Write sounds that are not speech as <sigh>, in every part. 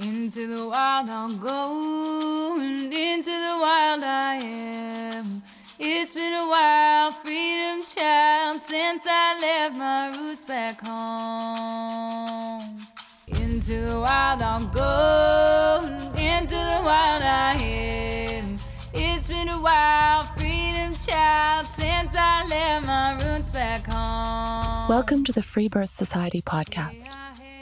Into the wild I'll go, and into the wild I am. It's been a while, freedom child, since I left my roots back home. Into the wild I'll go, and into the wild I am. It's been a while, freedom child, since I left my roots back home. Welcome to the Free Birth Society podcast.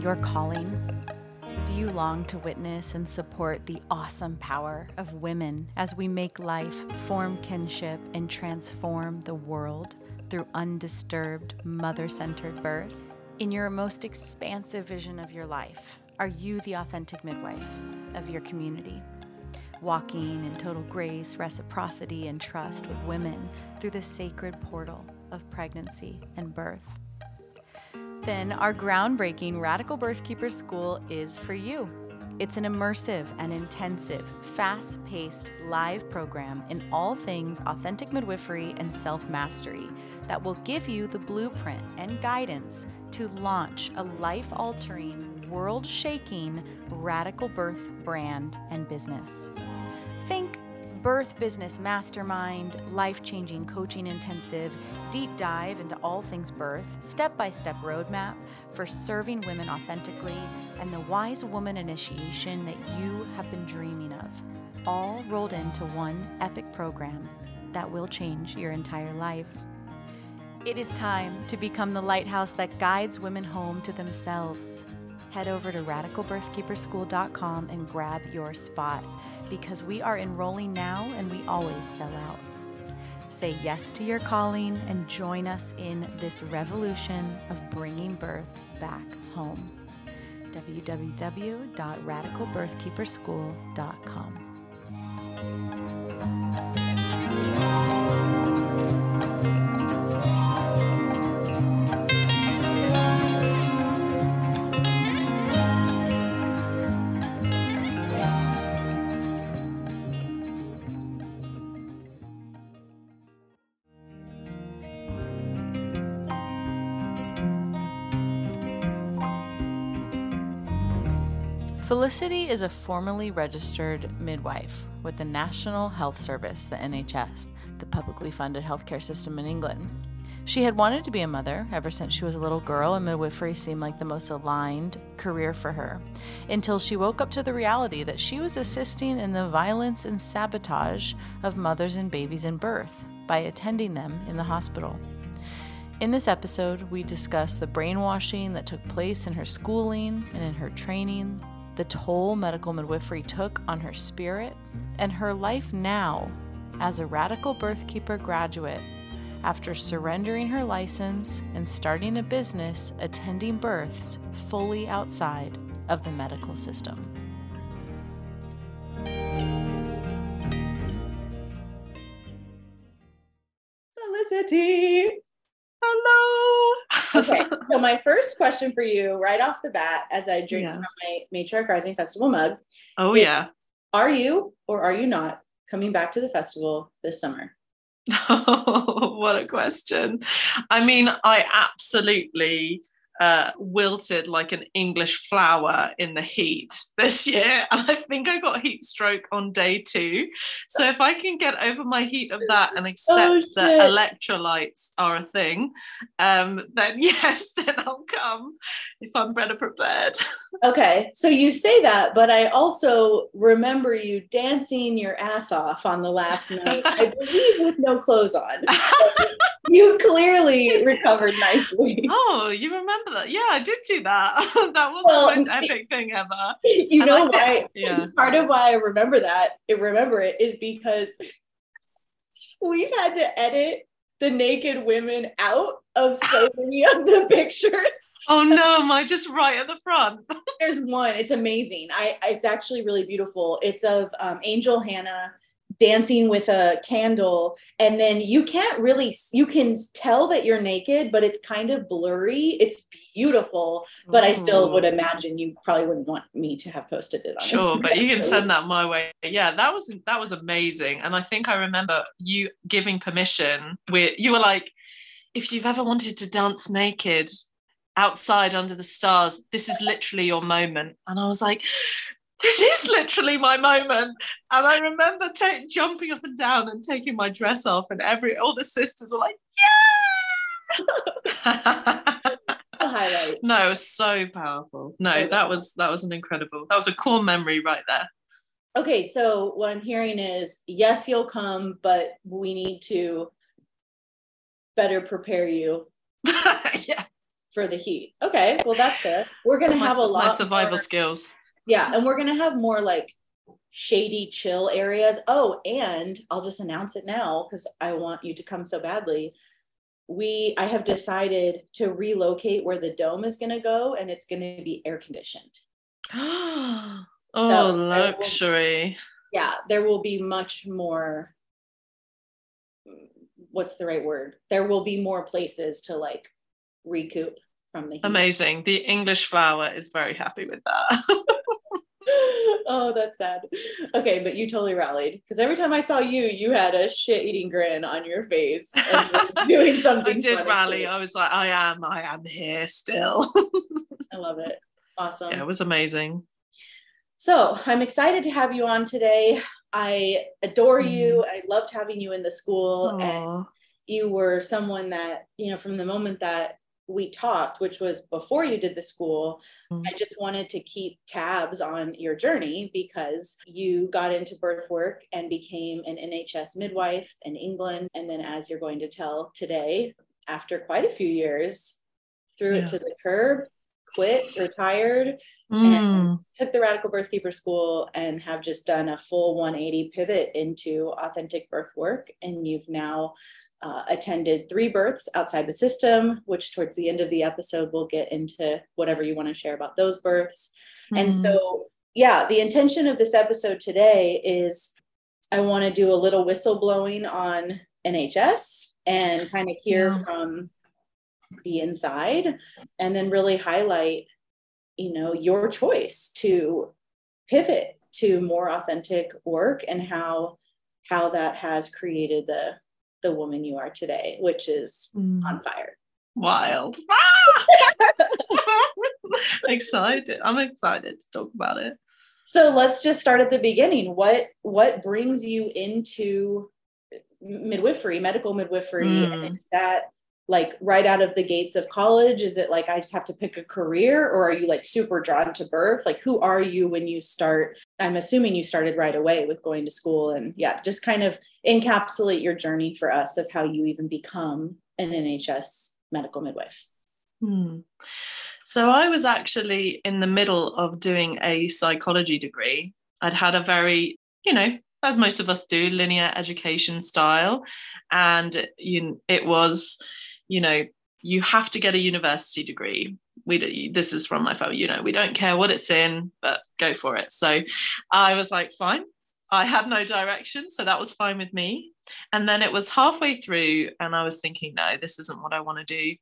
Your calling? Do you long to witness and support the awesome power of women as we make life, form kinship, and transform the world through undisturbed, mother centered birth? In your most expansive vision of your life, are you the authentic midwife of your community? Walking in total grace, reciprocity, and trust with women through the sacred portal of pregnancy and birth then our groundbreaking Radical Birthkeeper School is for you. It's an immersive and intensive, fast paced live program in all things authentic midwifery and self mastery that will give you the blueprint and guidance to launch a life altering, world shaking radical birth brand and business. Think birth business mastermind, life changing coaching intensive, deep dive into all things birth, step by step roadmap for serving women authentically, and the wise woman initiation that you have been dreaming of, all rolled into one epic program that will change your entire life. It is time to become the lighthouse that guides women home to themselves. Head over to radicalbirthkeeperschool.com and grab your spot because we are enrolling now and we always sell out. Say yes to your calling and join us in this revolution of bringing birth back home. www.radicalbirthkeeperschool.com. Felicity is a formally registered midwife with the National Health Service, the NHS, the publicly funded healthcare system in England. She had wanted to be a mother ever since she was a little girl, and midwifery seemed like the most aligned career for her, until she woke up to the reality that she was assisting in the violence and sabotage of mothers and babies in birth by attending them in the hospital. In this episode, we discuss the brainwashing that took place in her schooling and in her training, the toll medical midwifery took on her spirit, and her life now as a radical birthkeeper graduate after surrendering her license and starting a business attending births fully outside of the medical system. Felicity. Hello. Okay, <laughs> so my first question for you, right off the bat, as I drink Yeah. from my Matriarch Rising Festival mug, Oh Yeah. yeah. are you or are you not coming back to the festival this summer? <laughs> what a question. I mean, I absolutely uh, wilted like an English flower in the heat this year. <laughs> And I think I got heat stroke on day two. So if I can get over my heat of that and <laughs> accept Oh, that electrolytes are a thing, um, then <laughs> yes, then I'll come if I'm better prepared. Okay, so you say that, but I also remember you dancing your ass off on the last night, I believe with no clothes on. You clearly recovered nicely. Oh, you remember that. Yeah, I did do that. <laughs> that was Well, the most epic thing ever. you And know why? Yeah. Part of why I remember that, I remember it, is because we've had to edit the naked women out of so <laughs> many of the pictures. Oh no, am I just right at the front? <laughs> There's one. It's amazing. I it's actually really beautiful. It's of um, Angel Hannah dancing with a candle and then you can't really you can tell that you're naked but it's kind of blurry it's beautiful but i still oh. would imagine you probably wouldn't want me to have posted it on Sure, but you can so- send that my way. Yeah, that was that was amazing, and I think I remember you giving permission. Where you were like, if you've ever wanted to dance naked outside under the stars, this is literally your moment. And I was like, this is literally my moment. And I remember ta- jumping up and down and taking my dress off, and every all the sisters were like, yeah. no, it was so powerful. No, that was that was an incredible. That was a core memory right there. okay so what i'm hearing is yes you'll come but we need to better prepare you <laughs> yeah. for the heat okay well that's fair we're gonna my, have a lot my survival more- skills. Yeah, and we're gonna have more like shady chill areas. Oh, and I'll just announce it now because I want you to come so badly. We I have decided to relocate where the dome is gonna go and it's gonna be air conditioned. <gasps> oh, will- luxury. Yeah, there will be much more what's the right word? There will be more places to like recoup from the heat. Amazing. The English flower is very happy with that. <laughs> oh, that's sad. Okay, but you totally rallied because every time I saw you, you had a shit-eating grin on your face <laughs> doing I something. did funny. rally. I was like, I am, I am here still. <laughs> I love it. Awesome. yeah, it was amazing. So I'm excited to have you on today. I adore you. Mm. I loved having you in the school, and you were someone that you know from the moment that we talked, which was before you did the school. Mm. I just wanted to keep tabs on your journey because you got into birth work and became an NHS midwife in England. And then, as you're going to tell today, after quite a few years, threw Yeah. it to the curb, quit, retired, Mm. took the Radical Birthkeeper School, and have just done a full 180 pivot into authentic birth work. And you've now uh, attended three births outside the system, which towards the end of the episode, we'll get into whatever you want to share about those births. And Mm. so, yeah, the intention of this episode today is I want to do a little whistle blowing on NHS and kind of hear Yeah. from the inside and then really highlight, you know, your choice to pivot to more authentic work and how how that has created the the woman you are today, which is Mm. on fire. wild. <laughs> <laughs> excited. I'm excited to talk about it. So let's just start at the beginning. What what brings you into midwifery, medical midwifery? Mm. And is that like right out of the gates of college? Is it like I just have to pick a career, or are you like super drawn to birth? Like who are you when you start? I'm assuming you started right away with going to school, and yeah, just kind of encapsulate your journey for us of how you even become an NHS medical midwife. Hmm. So I was actually in the middle of doing a psychology degree. I'd had a very, you know, as most of us do, linear education style, and you, it was, you know, you have to get a university degree. We this is from my family, you know, we don't care what it's in, but go for it. So I was like, fine. I had no direction, so that was fine with me. And then it was halfway through, and I was thinking, no, this isn't what I want to do.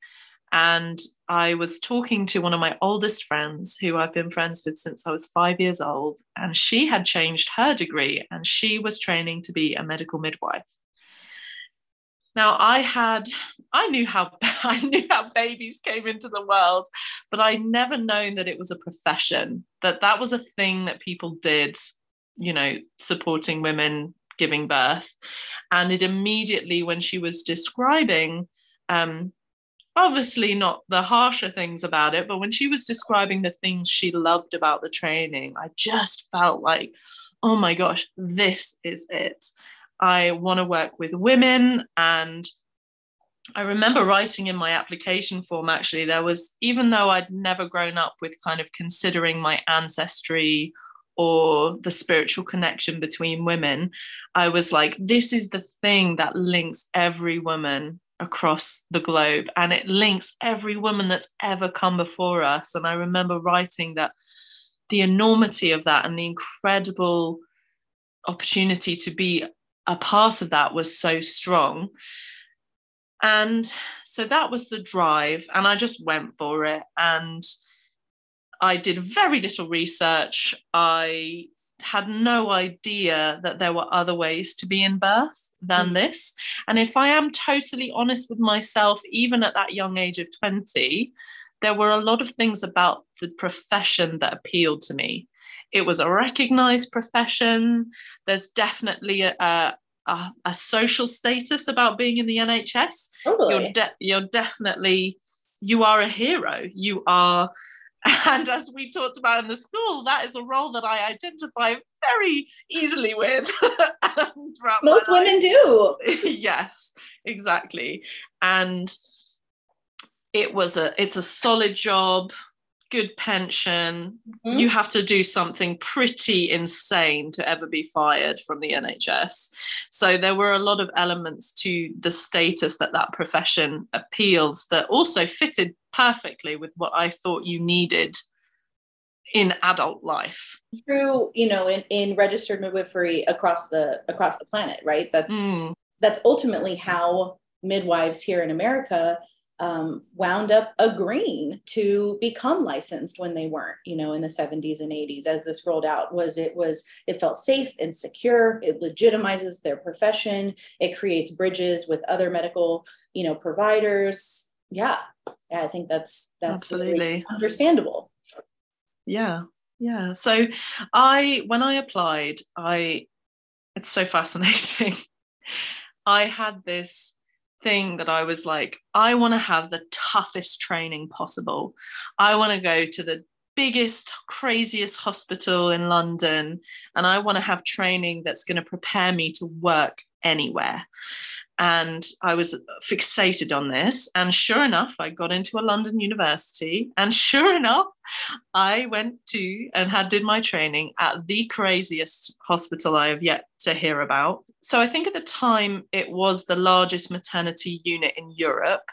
And I was talking to one of my oldest friends who I've been friends with since I was five years old. And she had changed her degree and she was training to be a medical midwife. Now I had, I knew how <laughs> I knew how babies came into the world, but I never known that it was a profession, that that was a thing that people did, you know, supporting women giving birth. And it immediately, when she was describing um, obviously not the harsher things about it, but when she was describing the things she loved about the training, I just felt like, oh my gosh, this is it. I want to work with women and I remember writing in my application form actually, there was, even though I'd never grown up with kind of considering my ancestry or the spiritual connection between women, I was like, this is the thing that links every woman across the globe and it links every woman that's ever come before us. And I remember writing that the enormity of that and the incredible opportunity to be a part of that was so strong. And so that was the drive, and I just went for it. And I did very little research. I had no idea that there were other ways to be in birth than mm. this. And if I am totally honest with myself, even at that young age of 20, there were a lot of things about the profession that appealed to me. It was a recognized profession. There's definitely a, a, a social status about being in the NHS. Totally. Oh, you're, de- you're definitely, you are a hero. You are <laughs> and as we talked about in the school, that is a role that I identify very easily with. <laughs> Um, Most women do. <laughs> yes, exactly. And it was a it's a solid job good pension mm-hmm. you have to do something pretty insane to ever be fired from the NHS so there were a lot of elements to the status that that profession appealed that also fitted perfectly with what I thought you needed in adult life true you know in, in registered midwifery across the across the planet right that's mm. that's ultimately how midwives here in America um, wound up agreeing to become licensed when they weren't you know in the 70s and 80s as this rolled out. Was it was it felt safe and secure. It legitimizes their profession. It creates bridges with other medical you know providers. Yeah. Yeah i think that's that's absolutely. understandable. Yeah. Yeah. So i when i applied i it's so fascinating. <laughs> I had this thing that I was like, I want to have the toughest training possible. I want to go to the biggest, craziest hospital in London, and I want to have training that's going to prepare me to work anywhere. And I was fixated on this. And sure enough, I got into a London university. And <laughs> sure enough, I went to and had did my training at the craziest hospital I have yet to hear about so I think at the time it was the largest maternity unit in Europe.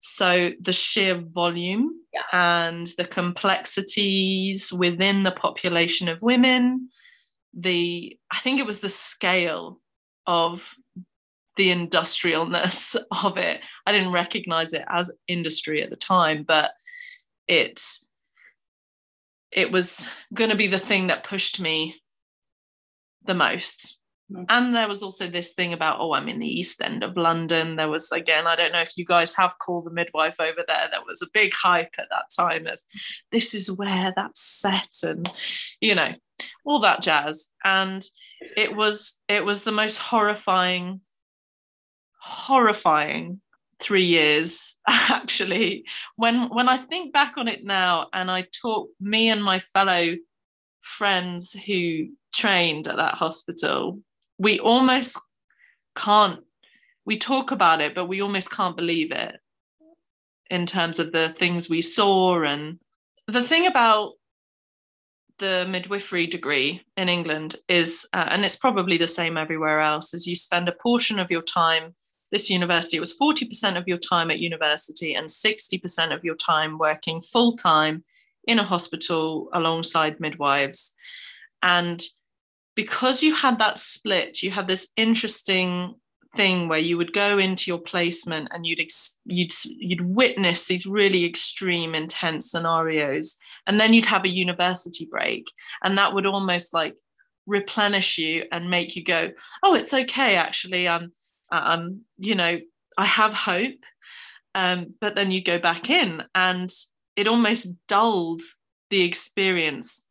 So the sheer volume yeah. and the complexities within the population of women, the I think it was the scale of the industrialness <laughs> of it. I didn't recognize it as industry at the time, but it it was going to be the thing that pushed me the most Mm. And there was also this thing about, oh, I'm in the East End of London. There was, again, I don't know if you guys have Call the Midwife over there. There was a big hype at that time of this is where that's set and, you know, all that jazz. And it was, it was the most horrifying, horrifying three years <laughs> actually when when i think back on it now and i talk me and my fellow friends who trained at that hospital we almost can't we talk about it but we almost can't believe it in terms of the things we saw and the thing about the midwifery degree in England is, uh, and it's probably the same everywhere else, is you spend a portion of your time. This university, it was 40% of your time at university and 60% of your time working full time in a hospital alongside midwives. And because you had that split, you had this interesting thing where you would go into your placement and you'd ex- you'd you'd witness these really extreme intense scenarios and then you'd have a university break and that would almost like replenish you and make you go oh it's okay actually um um you know i have hope um but then you go back in and it almost dulled the experience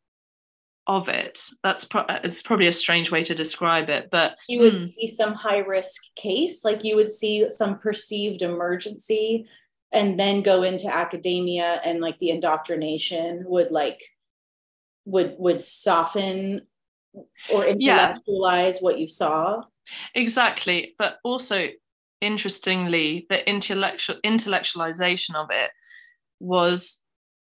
of it. That's pro- it's probably a strange way to describe it, but you would hmm. see some high risk case, like you would see some perceived emergency, and then go into academia, and like the indoctrination would like would would soften or intellectualize yeah. what you saw. Exactly, but also interestingly, the intellectual intellectualization of it was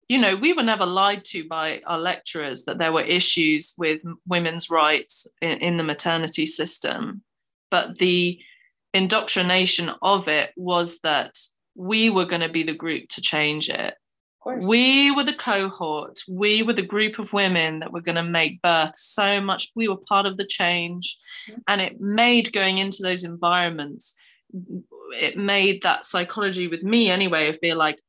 you know, we were never lied to by our lecturers that there were issues with women's rights in, in the maternity system. But the indoctrination of it was that we were going to be the group to change it. We were the cohort. We were the group of women that were going to make birth so much. We were part of the change. Mm-hmm. And it made going into those environments, it made that psychology with me anyway of being like,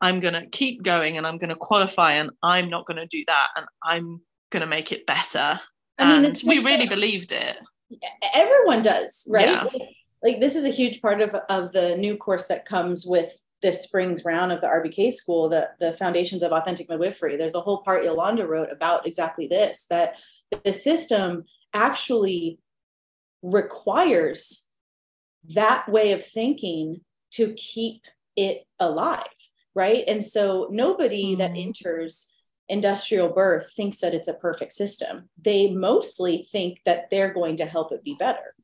I'm going to keep going and I'm going to qualify and I'm not going to do that and I'm going to make it better. I mean, we really believed it. Everyone does, right? Yeah. Like, like, this is a huge part of, of the new course that comes with this spring's round of the RBK school, the, the foundations of authentic midwifery. There's a whole part Yolanda wrote about exactly this, that the system actually requires that way of thinking to keep it alive right and so nobody mm-hmm. that enters industrial birth thinks that it's a perfect system they mostly think that they're going to help it be better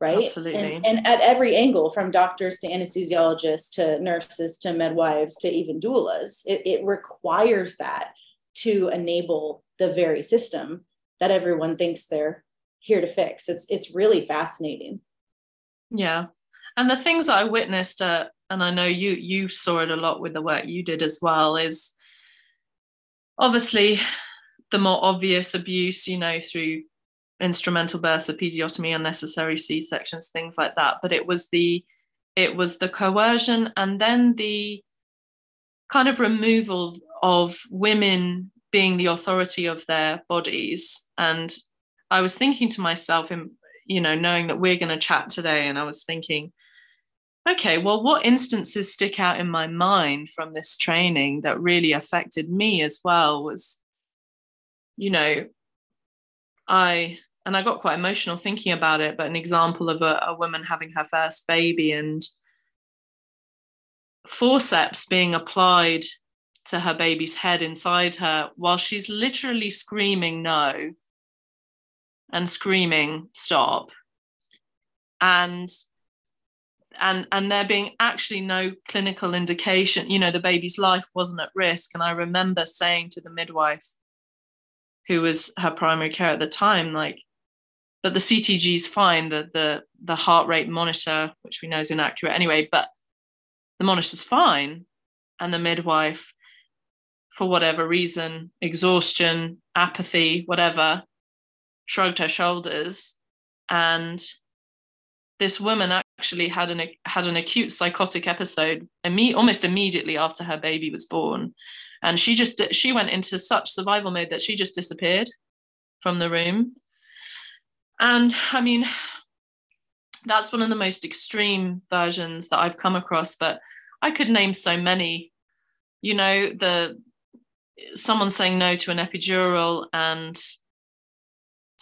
right? Absolutely. and, and at every angle from doctors to anesthesiologists to nurses to midwives to even doulas it, it requires that to enable the very system that everyone thinks they're here to fix. It's it's really fascinating. Yeah. And the things that i witnessed at and I know you you saw it a lot with the work you did as well, is obviously the more obvious abuse, you know, through instrumental births, episiotomy, unnecessary C-sections, things like that. But it was the it was the coercion and then the kind of removal of women being the authority of their bodies. And I was thinking to myself, in you know, knowing that we're going to chat today, and I was thinking, okay, well, what instances stick out in my mind from this training that really affected me as well was, you know, I, and I got quite emotional thinking about it, but an example of a, a woman having her first baby and forceps being applied to her baby's head inside her while she's literally screaming no and screaming stop. And and and there being actually no clinical indication you know the baby's life wasn't at risk and i remember saying to the midwife who was her primary care at the time like but the ctg is fine. The the the heart rate monitor which we know is inaccurate anyway but the monitor's fine. And the midwife for whatever reason exhaustion apathy whatever shrugged her shoulders. And this woman actually had an had an acute psychotic episode imme- almost immediately after her baby was born. And she just she went into such survival mode that she just disappeared from the room and i mean that's one of the most extreme versions that i've come across but i could name so many you know the someone saying no to an epidural and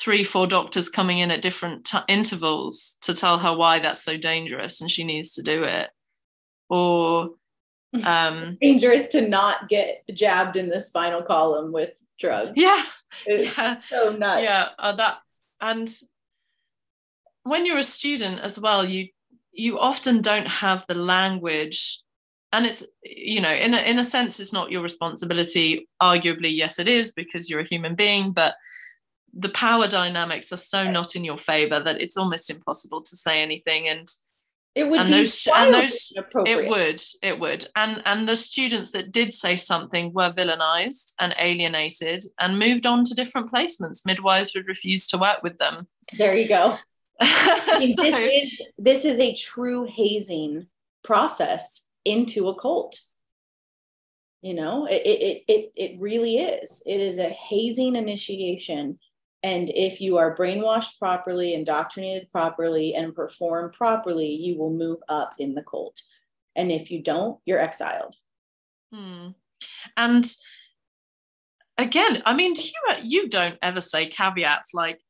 three, four doctors coming in at different t- intervals to tell her why that's so dangerous and she needs to do it. Or <laughs> um, dangerous to not get jabbed in the spinal column with drugs. Yeah. It's yeah. So nuts. Yeah. Uh, that and when you're a student as well, you you often don't have the language and it's you know in a, in a sense it's not your responsibility. Arguably yes it is because you're a human being but the power dynamics are so not in your favor that it's almost impossible to say anything and it would and be those, and those it would it would. And and the students that did say something were villainized and alienated and moved on to different placements. Midwives would refuse to work with them. There you go I mean, <laughs> so, this, is, this is a true hazing process into a cult you know it, it it it really is it is a hazing initiation and if you are brainwashed properly, indoctrinated properly, and perform properly, you will move up in the cult. And if you don't, you're exiled. Hmm. And again, I mean, you you don't ever say caveats like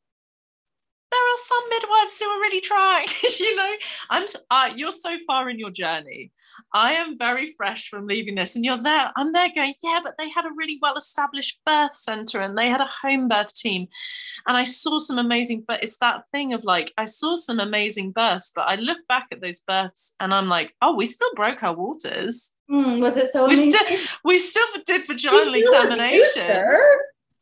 there are some midwives who are really trying <laughs> you know? I'm uh, you're so far in your journey. I am very fresh from leaving this and you're there i'm there going yeah but they had a really well established birth center and they had a home birth team and i saw some amazing but it's that thing of like i saw some amazing births but i look back at those births and i'm like oh we still broke our waters. Mm, was it so we amazing? still we still did vaginal We still abused examinations.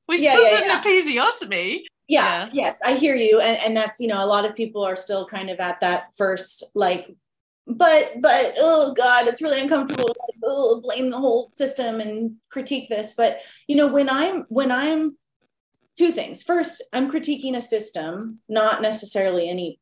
We Yeah, still yeah, did yeah. an episiotomy yeah, Yeah. yes i hear you and and that's you know a lot of people are still kind of at that first like but but oh god it's really uncomfortable like, oh, blame the whole system and critique this but you know when i'm when i'm two things first i'm critiquing a system not necessarily any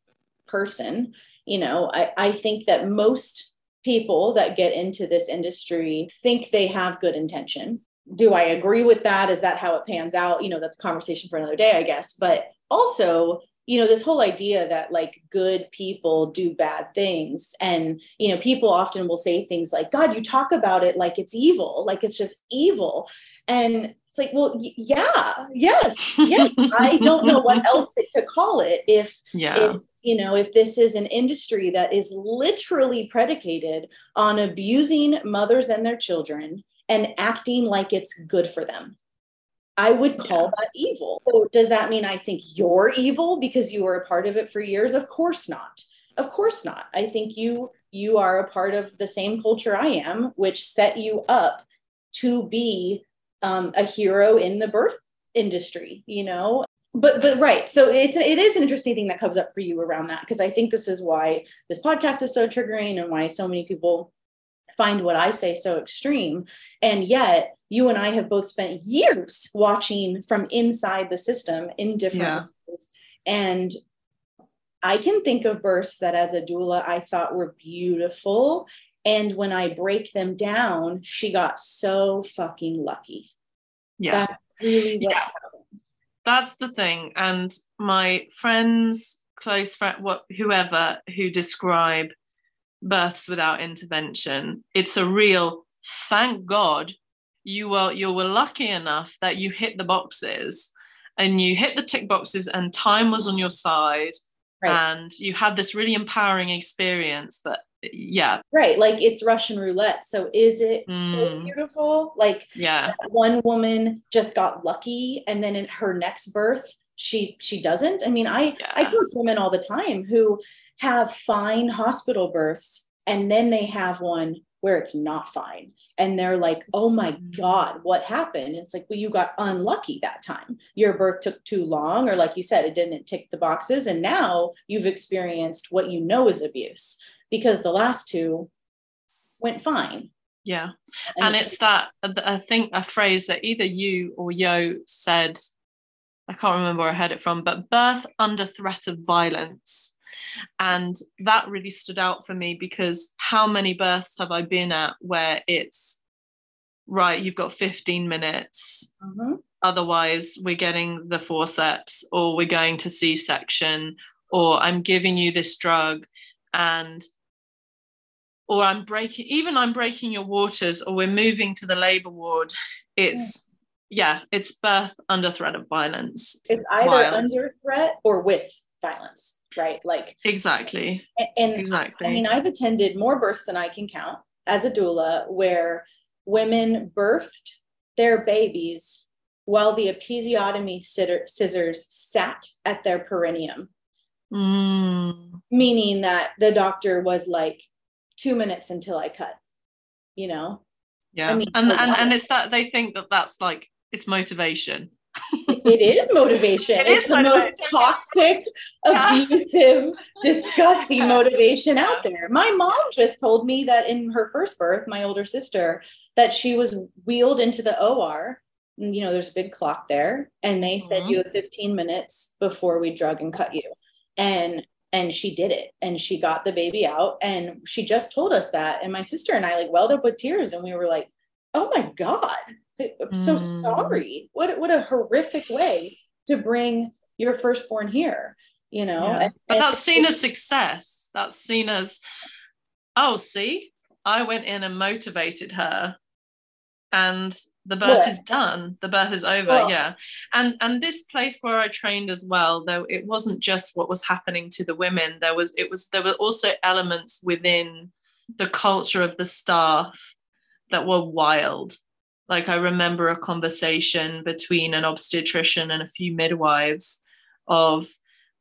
person you know i i think that most people that get into this industry think they have good intention do I agree with that? Is that how it pans out? You know, that's a conversation for another day, I guess. But also, you know, this whole idea that like good people do bad things. And, you know, people often will say things like, God, you talk about it like it's evil, like it's just evil. And it's like, well, y- yeah, yes, yes. <laughs> I don't know what else to call it if yeah if you know if this is an industry that is literally predicated on abusing mothers and their children and acting like it's good for them. I would call that evil. So does that mean i think you're evil because you were a part of it for years? Of course not. Of course not. I think you you are a part of the same culture i am which set you up to be um, a hero in the birth industry you know? But but right. So it's it is an interesting thing that comes up for you around that because i think this is why this podcast is so triggering and why so many people find what i say so extreme. And yet you and i have both spent years watching from inside the system in different Yeah. ways. And i can think of births that as a doula i thought were beautiful. And when i break them down she got so fucking lucky. Yeah. That's really what Yeah. happened that's the thing. And my friends close friend what whoever who describe births without intervention it's a real thank god you were you were lucky enough that you hit the boxes and you hit the tick boxes and time was on your side Right. and you had this really empowering experience but yeah right like it's russian roulette so is it so Mm. beautiful like yeah one woman just got lucky and then in her next birth she she doesn't i mean i i Yeah. coach women all the time who have fine hospital births and then they have one where it's not fine. And they're like oh my Mm. god what happened? It's like well you got unlucky that time. Your birth took too long or like you said it didn't tick the boxes and now you've experienced what you know is abuse because the last two went fine. Yeah. And it's that i think a phrase that either you or yo said i can't remember where i heard it from but birth under threat of violence and that really stood out for me because how many births have i been at where it's right you've got 15 minutes Mhm. otherwise we're getting the forceps or we're going to c-section or i'm giving you this drug and or i'm breaking even i'm breaking your waters or we're moving to the labor ward it's yeah it's birth under threat of violence it's either Wild. under threat or with violence right? Like exactly. and exactly. I mean i've attended more births than i can count as a doula where women birthed their babies while the episiotomy scissors sat at their perineum. Mm, meaning that the doctor was like two minutes until i cut you know? Yeah. Mean, and, and and it's that they think that that's like it's motivation it is motivation. It it's is the most toxic, Yeah. abusive, disgusting motivation Yeah. out there. My mom just told me that in her first birth, my older sister, that she was wheeled into the OR. You know, there's a big clock there, and they said Mhm. you have 15 minutes before we drug and cut you. And and she did it and she got the baby out and she just told us that and my sister and i like welled up with tears and we were like oh my god i'm so Mm. sorry. What what a horrific way to bring your firstborn here you know? Yeah. And- but that's seen as success. That's seen as oh see i went in and motivated her and the birth is done. The birth is over. Yeah. And and this place where i trained as well though it wasn't just what was happening to the women there was it was there were also elements within the culture of the staff that were wild like i remember a conversation between an obstetrician and a few midwives of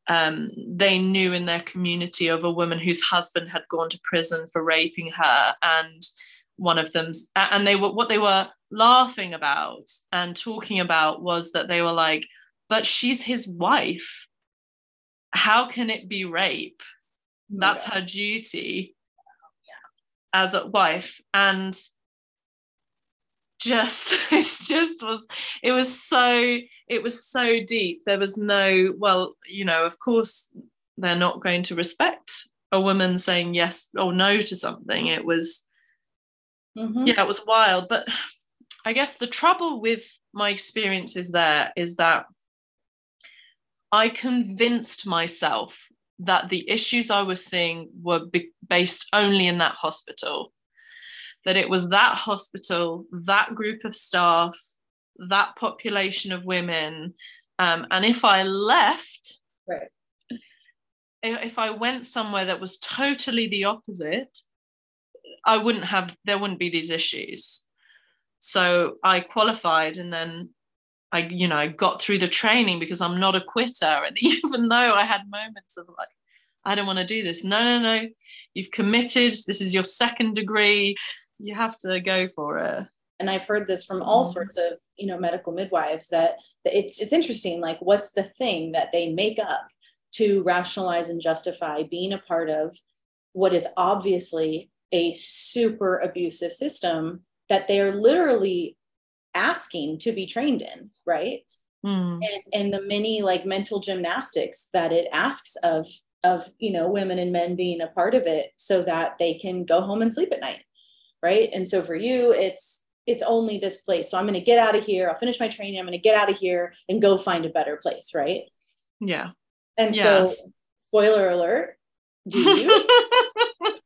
um, they knew in their community of a woman whose husband had gone to prison for raping her and one of them and they were what they were laughing about and talking about was that they were like but she's his wife. How can it be rape? That's her duty yeah. as a wife. And just <laughs> it just was it was so it was so deep there was no well you know of course they're not going to respect a woman saying yes or no to something it was Mm-hmm. Yeah, it was wild. But I guess the trouble with my experiences there is that I convinced myself that the issues I was seeing were be- based only in that hospital, that it was that hospital, that group of staff, that population of women. Um, and if I left, right. if I went somewhere that was totally the opposite, I wouldn't have there wouldn't be these issues. So I qualified and then I, you know, I got through the training because I'm not a quitter. <laughs> And even though I had moments of like, I don't want to do this. No, no, no. You've committed. This is your second degree. You have to go for it. And I've heard this from all mm. sorts of, you know, medical midwives that it's it's interesting. Like, what's the thing that they make up to rationalize and justify being a part of what is obviously a super abusive system that they're literally asking to be trained in right mm. and, and the many like mental gymnastics that it asks of of you know women and men being a part of it so that they can go home and sleep at night right and so for you it's it's only this place so i'm going to get out of here i'll finish my training i'm going to get out of here and go find a better place right yeah and yes. so spoiler alert do you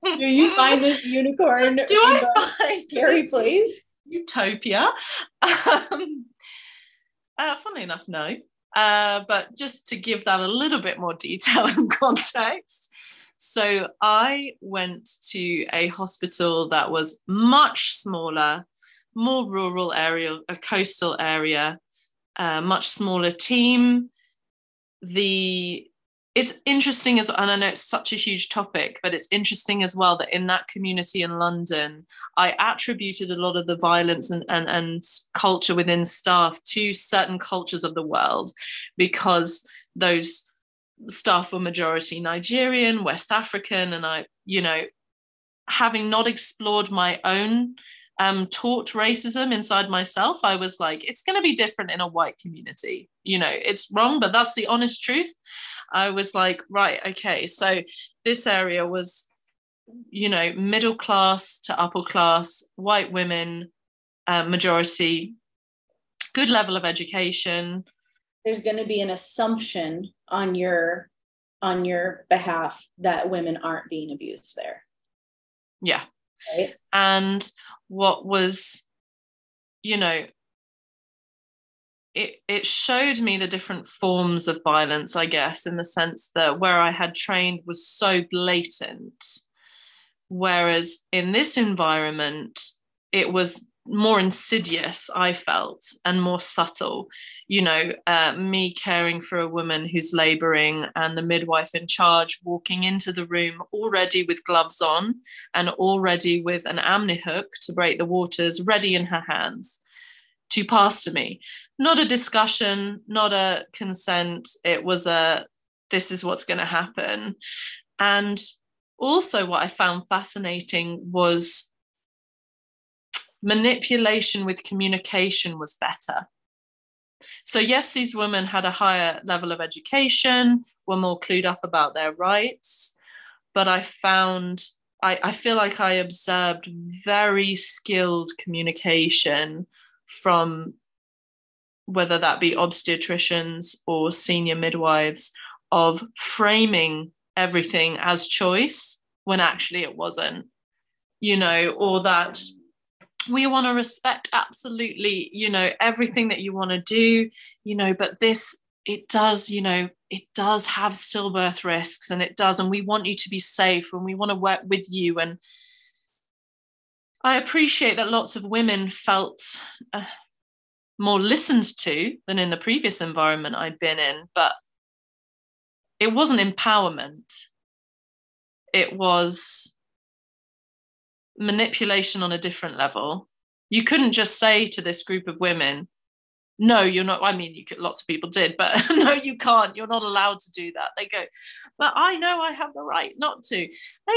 <laughs> do you find this unicorn? Do I find scary place? Utopia. Um, uh, funnily enough, no. Uh, but just to give that a little bit more detail and <laughs> context. So I went to a hospital that was much smaller, more rural area, a coastal area, a much smaller team. The it's interesting as and I know it's such a huge topic, but it's interesting as well that in that community in London, I attributed a lot of the violence and, and, and culture within staff to certain cultures of the world because those staff were majority Nigerian, West African, and I, you know, having not explored my own um, taught racism inside myself, I was like, it's going to be different in a white community. You know, it's wrong, but that's the honest truth. I was like, right, okay. So this area was, you know, middle class to upper class, white women, uh, majority, good level of education. There's going to be an assumption on your on your behalf that women aren't being abused there. Yeah. Right. And what was, you know, it, it showed me the different forms of violence, I guess, in the sense that where I had trained was so blatant. Whereas in this environment, it was more insidious, I felt, and more subtle. You know, uh, me caring for a woman who's laboring and the midwife in charge walking into the room already with gloves on and already with an amni hook to break the waters ready in her hands to pass to me not a discussion, not a consent. It was a this is what's going to happen. And also, what I found fascinating was manipulation with communication was better. So, yes, these women had a higher level of education, were more clued up about their rights, but I found, I, I feel like I observed very skilled communication from whether that be obstetricians or senior midwives, of framing everything as choice when actually it wasn't, you know, or that we want to respect absolutely you know everything that you want to do you know but this it does you know it does have stillbirth risks and it does and we want you to be safe and we want to work with you. And i appreciate that lots of women felt uh, more listened to than in the previous environment i'd been in but it wasn't empowerment. It was manipulation on a different level. You couldn't just say to this group of women, no, you're not. I mean, you could, lots of people did, but <laughs> no, you can't. You're not allowed to do that. They go, but I know I have the right not to.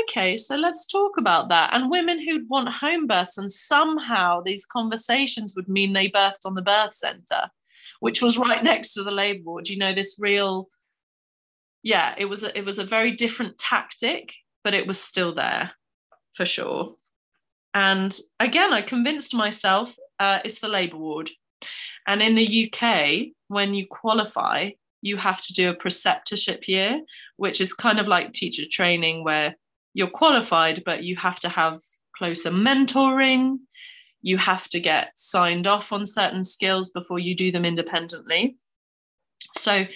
Okay, so let's talk about that. And women who'd want home births, and somehow these conversations would mean they birthed on the birth center, which was right <laughs> next to the labor ward. You know, this real, yeah, it was a, it was a very different tactic, but it was still there for sure. And again, I convinced myself uh, it's the labour ward. And in the UK, when you qualify, you have to do a preceptorship year, which is kind of like teacher training where you're qualified, but you have to have closer mentoring. You have to get signed off on certain skills before you do them independently. So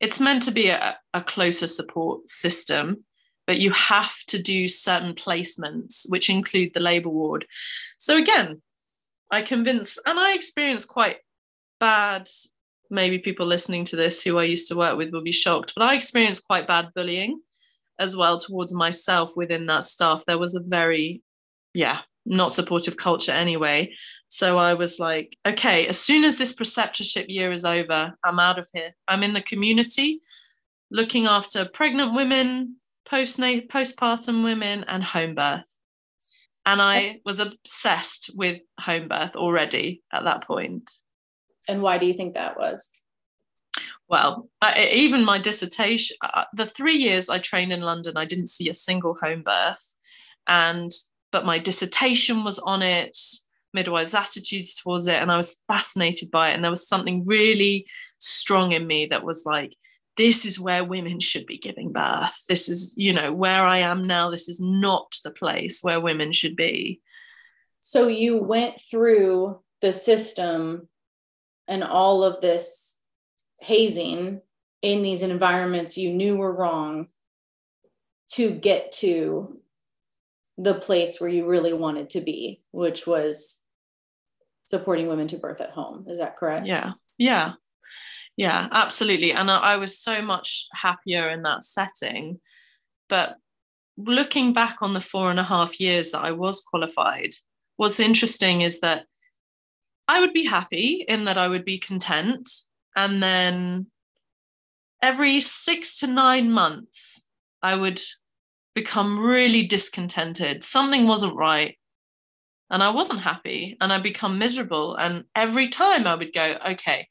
it's meant to be a, a closer support system but you have to do certain placements, which include the labour ward. So again, I convinced, and I experienced quite bad. Maybe people listening to this who I used to work with will be shocked, but I experienced quite bad bullying as well towards myself within that staff. There was a very, yeah, not supportive culture anyway. So I was like, okay, as soon as this preceptorship year is over, I'm out of here. I'm in the community looking after pregnant women, post postpartum women and home birth. And I was obsessed with home birth already at that point. And why do you think that was? Well, I, even my dissertation, uh, the three years I trained in London, I didn't see a single home birth. And, but my dissertation was on it, midwives' attitudes towards it, and I was fascinated by it. And there was something really strong in me that was like, this is where women should be giving birth. This is, you know, where I am now. This is not the place where women should be. So you went through the system and all of this hazing in these environments you knew were wrong to get to the place where you really wanted to be, which was supporting women to birth at home. Is that correct? Yeah. Yeah yeah absolutely and I, I was so much happier in that setting. But looking back on the four and a half years that i was qualified what's interesting is that i would be happy in that i would be content and then every six to nine months i would become really discontented. Something wasn't right and i wasn't happy and i become miserable and every time i would go okay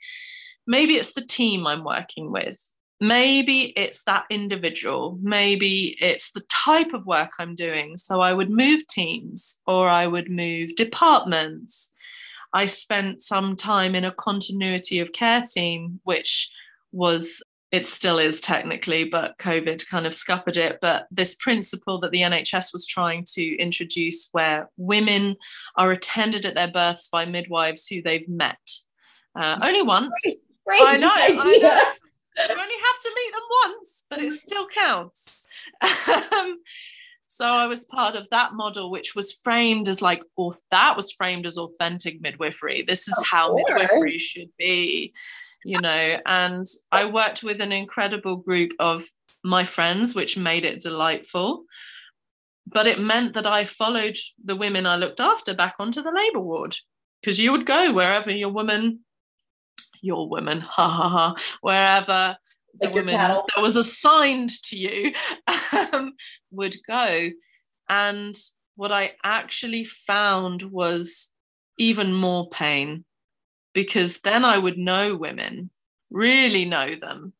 maybe it's the team I'm working with. Maybe it's that individual. Maybe it's the type of work I'm doing. So I would move teams or I would move departments. I spent some time in a continuity of care team, which was it still is technically, but COVID kind of scuppered it. But this principle that the NHS was trying to introduce, where women are attended at their births by midwives who they've met uh, only once, Crazy I know, idea. I know. <laughs> You only have to meet them once, but it still counts. <laughs> um, so I was part of that model, which was framed as like, or that was framed as authentic midwifery. This is of how course. midwifery should be, you know. And I worked with an incredible group of my friends, which made it delightful. But it meant that I followed the women I looked after back onto the labour ward because you would go wherever your woman your woman, ha ha ha, wherever the like woman that was assigned to you um, would go. And what I actually found was even more pain because then I would know women, really know them.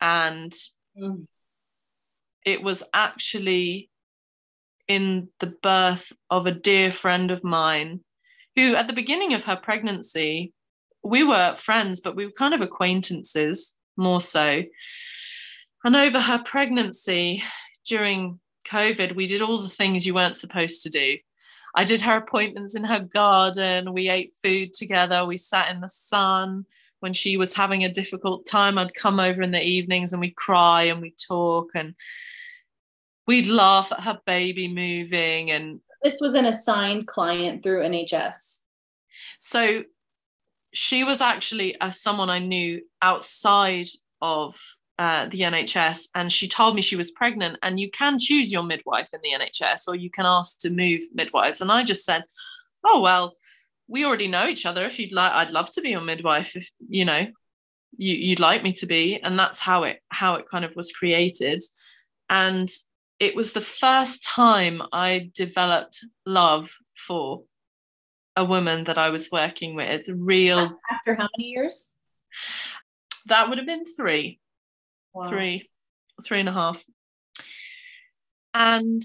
And mm. it was actually in the birth of a dear friend of mine who, at the beginning of her pregnancy, we were friends, but we were kind of acquaintances more so. And over her pregnancy during COVID, we did all the things you weren't supposed to do. I did her appointments in her garden. We ate food together. We sat in the sun. When she was having a difficult time, I'd come over in the evenings and we'd cry and we'd talk and we'd laugh at her baby moving. And this was an assigned client through NHS. So she was actually uh, someone I knew outside of uh, the NHS, and she told me she was pregnant. And you can choose your midwife in the NHS, or you can ask to move midwives. And I just said, "Oh well, we already know each other. If you'd like, I'd love to be your midwife. If you know, you, you'd like me to be." And that's how it how it kind of was created. And it was the first time I developed love for a woman that I was working with. Real. <laughs> After how many years? That would have been three wow. three, three and a half. And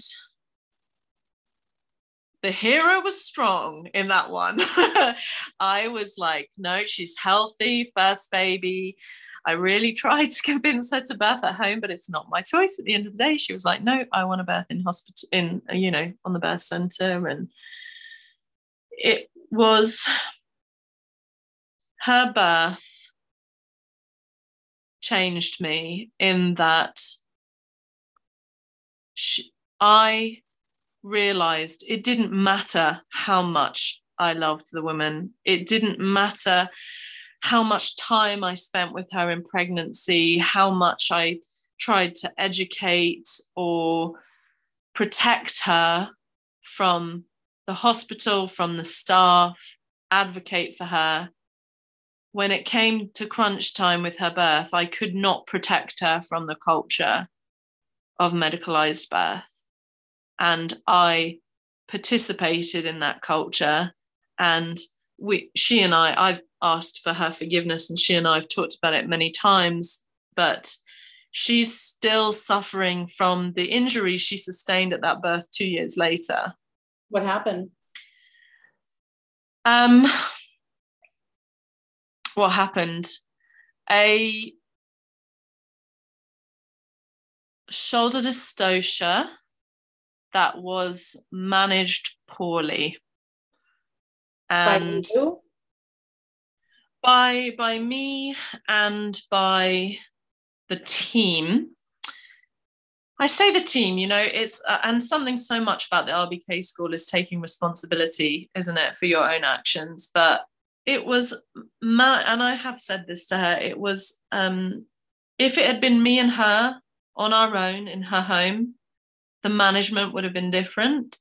the hero was strong in that one. <laughs> I was like, no, she's healthy, first baby. I really <laughs> tried to convince her to birth at home, but it's not my choice. At the end of the day, she was like, no, I want to birth in hospital, in you know, on the birth center, and it was her birth changed me in that she, I realized it didn't matter how much I loved the woman. It didn't matter how much time I spent with her in pregnancy, how much I tried to educate or protect her from the hospital, from the staff, advocate for her when it came to crunch time with her birth, I could not protect her from the culture of medicalized birth. And I participated in that culture. And we, she and I, I've asked for her forgiveness, and she and I have talked about it many times, but she's still suffering from the injury she sustained at that birth two years later. What happened? Um, what happened. A shoulder dystocia that was managed poorly. And by, by, by me and by the team. I say the team, you know, it's uh, and something so much about the RBK school is taking responsibility, isn't it, for your own actions? But it was and I have said this to her, it was um if it had been me and her on our own in her home, the management would have been different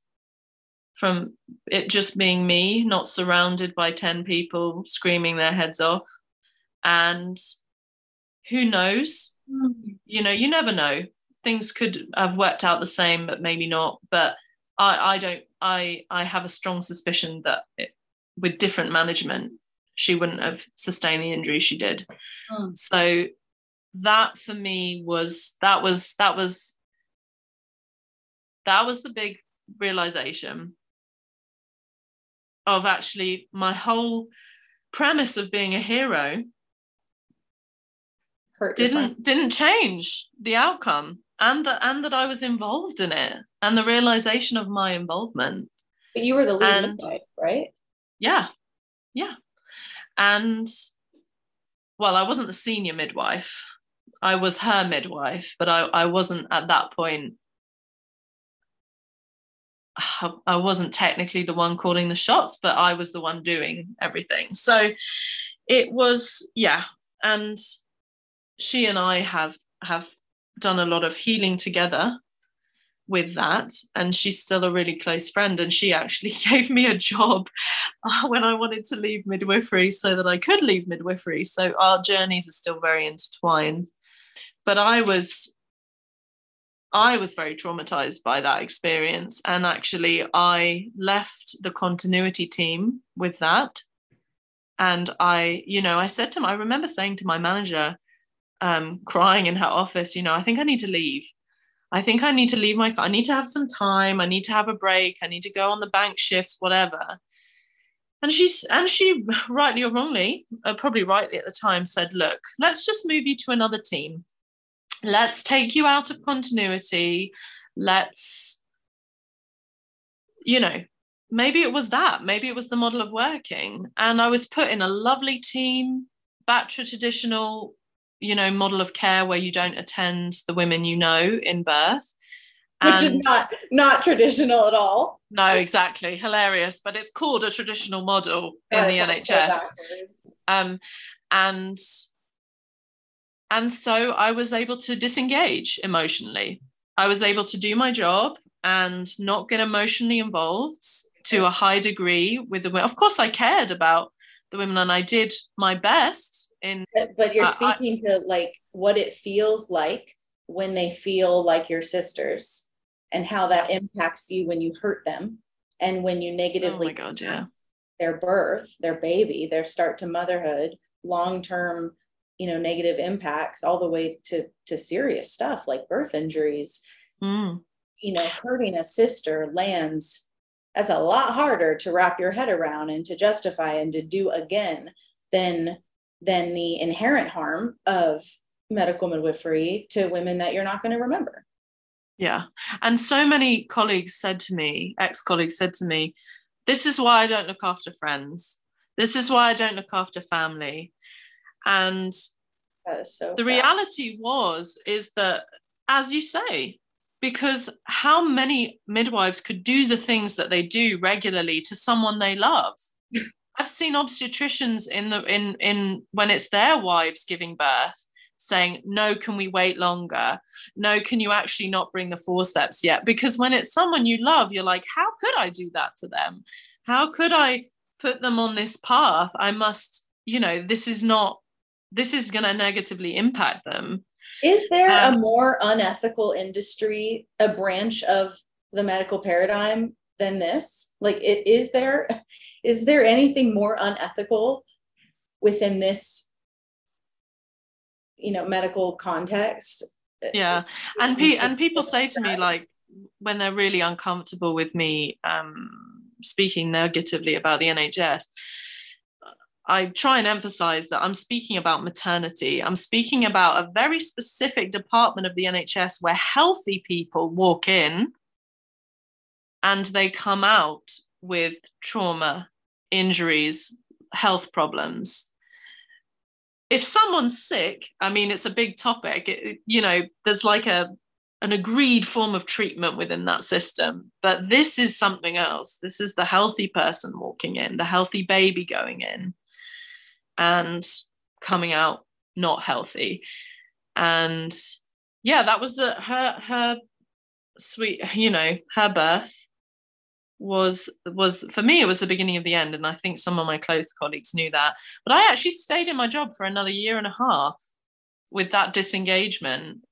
from it just being me, not surrounded by 10 people screaming their heads off. And who knows? Mm. You know, you never know. Things could have worked out the same, but maybe not. But I, I don't I I have a strong suspicion that it, with different management, she wouldn't have sustained the injury she did. Oh. So that for me was that was that was that was the big realization of actually my whole premise of being a hero Hurt didn't didn't change the outcome and that and that I was involved in it and the realization of my involvement. But you were the lead and, midwife, right? Yeah. Yeah. And well, I wasn't the senior midwife. I was her midwife, but I, I wasn't at that point. <sighs> I wasn't technically the one calling the shots, but I was the one doing everything. So it was, yeah. And she and I have have done a lot of healing together with that and she's still a really close friend and she actually <laughs> gave me a job uh, when i wanted to leave midwifery so that i could leave midwifery. So our journeys are still very intertwined. But i was i was very traumatized by that experience and actually i left the continuity team with that. And i you know i said to him i remember saying to my manager um, crying in her office you know i think i need to leave I think I need to leave my car. I need to have some time. I need to have a break. I need to go on the bank shifts, whatever. And she's and she <laughs> rightly or wrongly, uh, probably rightly at the time, said, "Look, let's just move you to another team. Let's take you out of continuity. Let's, you know, maybe it was that maybe it was the model of working and i was put in a lovely team back to a traditional you know model of care where you don't attend the women you know in birth. Which is not not traditional at all. No exactly. Hilarious but it's called a traditional model in the nhs um and and so i was able to disengage emotionally. I was able to do my job and not get emotionally involved to a high degree with the women. Of course, I cared about the women and I did my best in. But, but you're uh, speaking I, to like what it feels like when they feel like your sisters and how that impacts you when you hurt them and when you negatively oh God, yeah. their birth, their baby, their start to motherhood, long term, you know, negative impacts all the way to to serious stuff like birth injuries. Mm. You know, hurting a sister lands that's a lot harder to wrap your head around and to justify and to do again than than the inherent harm of medical midwifery to women that you're not going to remember. Yeah. And so many colleagues said to me ex-colleagues said to me this is why i don't look after friends. This is why i don't look after family. And so the sad. reality was is that as you say because how many midwives could do the things that they do regularly to someone they love <laughs> i've seen obstetricians in the in in when it's their wives giving birth saying no can we wait longer? No can you actually not bring the forceps yet? Because when it's someone you love you're like how could i do that to them? How could i put them on this path? I must you know this is not this is going to negatively impact them. Is there um, a more unethical industry, a branch of the medical paradigm than this? Like, it, is there <laughs> is there anything more unethical within this, you know, medical context? Yeah, and pe- and people say to me like when they're really uncomfortable with me um, speaking negatively about the NHS, I try and emphasize that I'm speaking about maternity. I'm speaking about a very specific department of the NHS where healthy people walk in and they come out with trauma, injuries, health problems. If someone's sick, I mean, it's a big topic. It, you know, there's like a an agreed form of treatment within that system. But this is something else. This is the healthy person walking in, the healthy baby going in and coming out not healthy and yeah that was the her her sweet you know her birth was was for me it was the beginning of the end and i think some of my close colleagues knew that. But i actually stayed in my job for another year and a half with that disengagement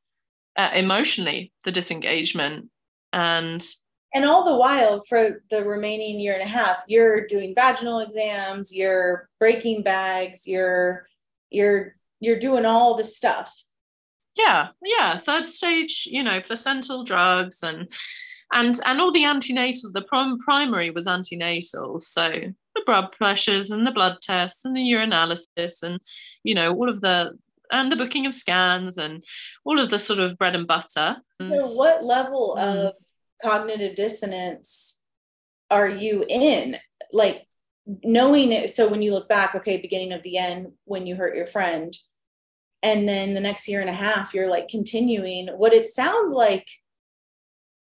uh, emotionally the disengagement and and all the while for the remaining year and a half you're doing vaginal exams you're breaking bags you're you're you're doing all the stuff. Yeah yeah third stage you know placental drugs and and and all the antenatals the prim- primary was antenatal so the blood pressures and the blood tests and the urinalysis and you know all of the and the booking of scans and all of the sort of bread and butter so what level mm. of cognitive dissonance are you in? Like knowing it. So when you look back, okay, beginning of the end, when you hurt your friend, and then the next year and a half, you're like continuing. What it sounds like,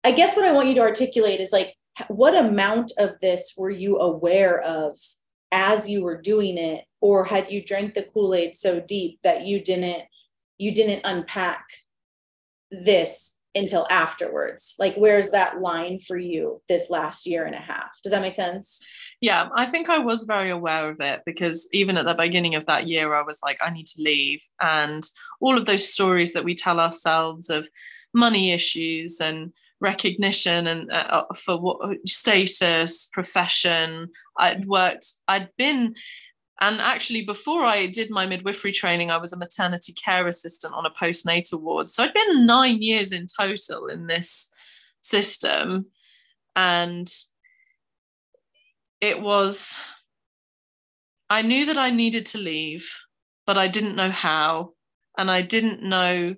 I guess what I want you to articulate is like, what amount of this were you aware of as you were doing it? Or had you drank the Kool Aid so deep that you didn't you didn't unpack this until afterwards? Like where's that line for you this last year and a half? Does that make sense? Yeah i think i was very aware of it because even at the beginning of that year i was like i need to leave. And all of those stories that we tell ourselves of money issues and recognition and uh, uh for what status profession i'd worked i'd been and actually, before I did my midwifery training, I was a maternity care assistant on a postnatal ward. So I'd been nine years in total in this system. And it was, I knew that I needed to leave, but I didn't know how. And I didn't know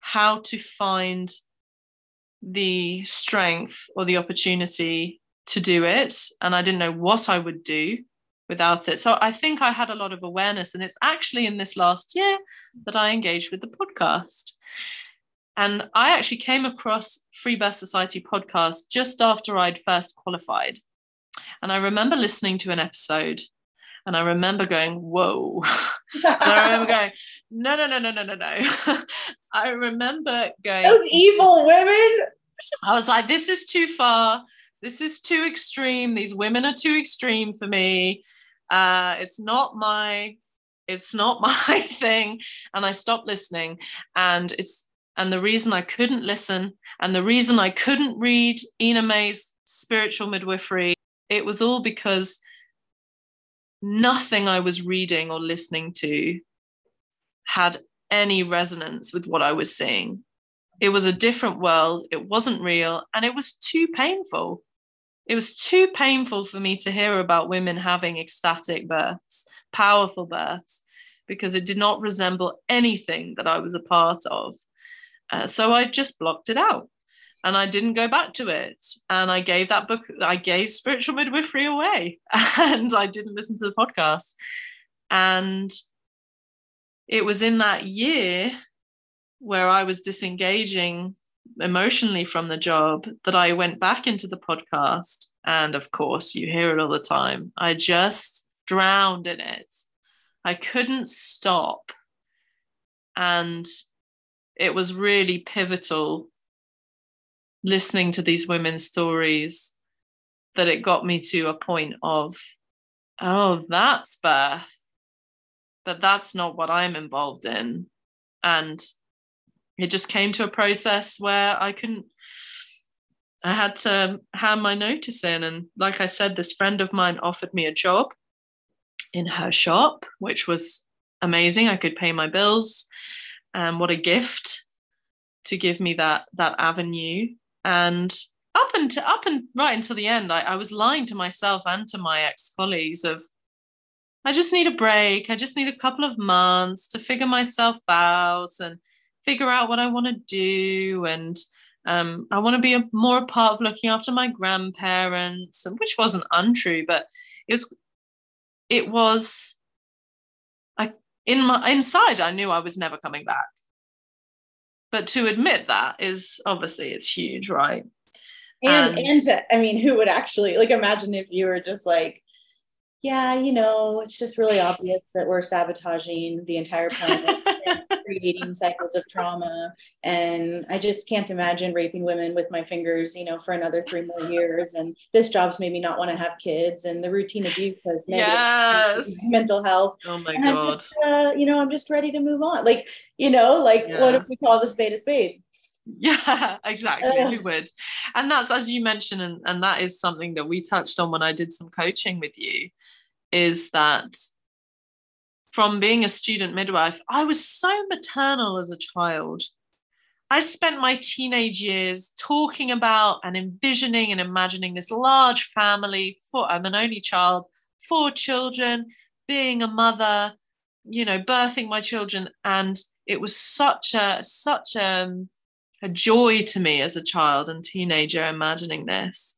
how to find the strength or the opportunity to do it and I didn't know what I would do without it. So I think I had a lot of awareness. And it's actually in this last year that I engaged with the podcast. And I actually came across Free Birth Society podcast just after I'd first qualified. And I remember listening to an episode and I remember going, whoa. <laughs> I remember <laughs> going, no, no, no, no, no, no, no. <laughs> I remember going, those evil women. I was like, this is too far. This is too extreme. These women are too extreme for me. Uh, it's not my it's not my thing and i stopped listening and it's and the reason i couldn't listen and the reason i couldn't read ina may's spiritual midwifery it was all because nothing i was reading or listening to had any resonance with what i was seeing. It was a different world. It wasn't real and it was too painful. It was too painful for me to hear about women having ecstatic births, powerful births, because it did not resemble anything that I was a part of. Uh, so I just blocked it out and I didn't go back to it. And I gave that book, I gave Spiritual Midwifery away <laughs> and I didn't listen to the podcast. And it was in that year where I was disengaging emotionally from the job that I went back into the podcast. And of course, you hear it all the time. I just drowned in it. I couldn't stop. And it was really pivotal listening to these women's stories that it got me to a point of, oh, that's birth. But that's not what I'm involved in. And it just came to a process where I couldn't I had to hand my notice in. And like I said, this friend of mine offered me a job in her shop, which was amazing. I could pay my bills. And what a gift to give me that that avenue. And up and up and right until the end, I, I was lying to myself and to my ex-colleagues of I just need a break. I just need a couple of months to figure myself out and figure out what I want to do and um, I want to be a, more a part of looking after my grandparents, which wasn't untrue, but it was, it was, I in my inside I knew I was never coming back, but to admit that is obviously it's huge, right? And and, and to, I mean, who would actually like imagine if you were just like, yeah, you know, it's just really obvious that we're sabotaging the entire planet <laughs> creating cycles of trauma. And I just can't imagine raping women with my fingers, you know, for another three more years. And this job's made me not want to have kids. And the routine abuse has yes. <laughs> mental health. Oh my and God. Just, uh, you know, I'm just ready to move on. Like, you know, like yeah. what if we called a spade a spade? yeah <laughs> exactly uh, who would and that's as you mentioned and, and that is something that we touched on when i did some coaching with you is that from being a student midwife, I was so maternal as a child. I spent my teenage years talking about and envisioning and imagining this large family. For I'm an only child, four children, being a mother, you know, birthing my children, and it was such a such a, um, a joy to me as a child and teenager imagining this.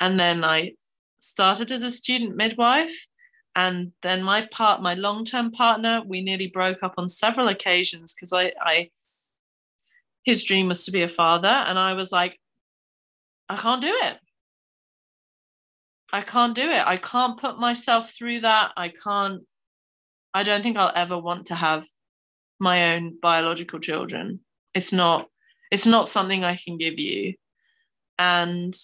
And then I started as a student midwife and then my part my long-term partner we nearly broke up on several occasions because I, I his dream was to be a father and i was like i can't do it. I can't do it. I can't put myself through that. I can't i don't think i'll ever want to have my own biological children. It's not it's not something i can give you. And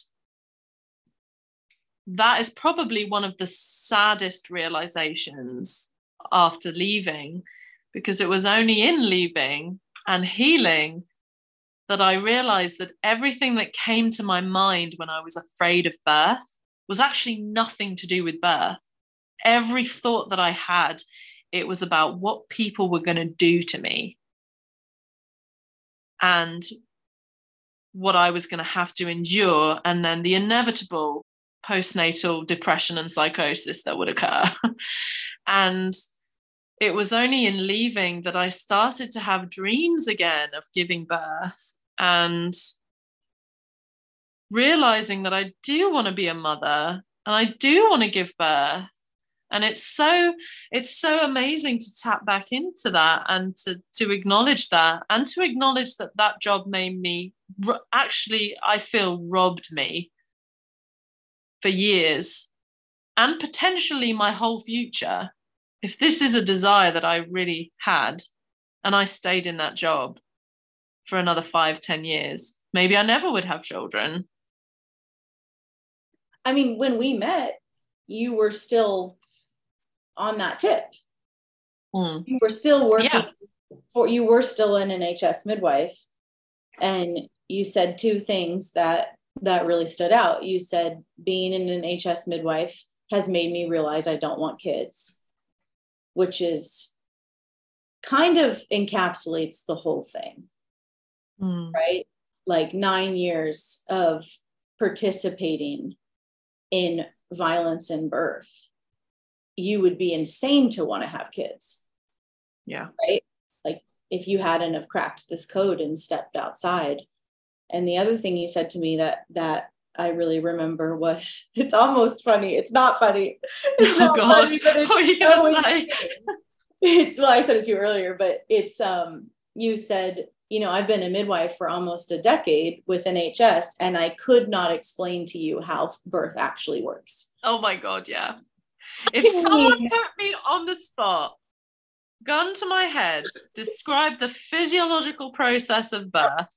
that is probably one of the saddest realizations after leaving because it was only in leaving and healing that I realized that everything that came to my mind when I was afraid of birth was actually nothing to do with birth. Every thought that I had, it was about what people were going to do to me and what I was going to have to endure, and then the inevitable postnatal depression and psychosis that would occur. <laughs> and it was only in leaving that I started to have dreams again of giving birth. And realizing that I do want to be a mother and I do want to give birth. And it's so it's so amazing to tap back into that and to to acknowledge that and to acknowledge that that job made me actually I feel robbed me for years and potentially my whole future if this is a desire that I really had and I stayed in that job for another five ten years maybe I never would have children I mean, when we met, you were still on that tip. Mm. You were still working yeah. for you were still an NHS midwife. And you said two things that that really stood out. You said being in an NHS midwife has made me realize I don't want kids, which is kind of encapsulates the whole thing. Mm. Right? Like 9 years of participating in violence in birth, you would be insane to want to have kids. Yeah. Right. Like if you hadn't have cracked this code and stepped outside. And the other thing you said to me that that I really remember was <laughs> it's almost funny. It's not funny. It's oh gosh. Funny, what are you gonna say? It's well, I said it to you earlier, but it's um you said you know, I've been a midwife for almost a decade with NHS, and I could not explain to you how birth actually works. Oh my God, yeah. If someone put me on the spot, gun to my head, describe the physiological process of birth,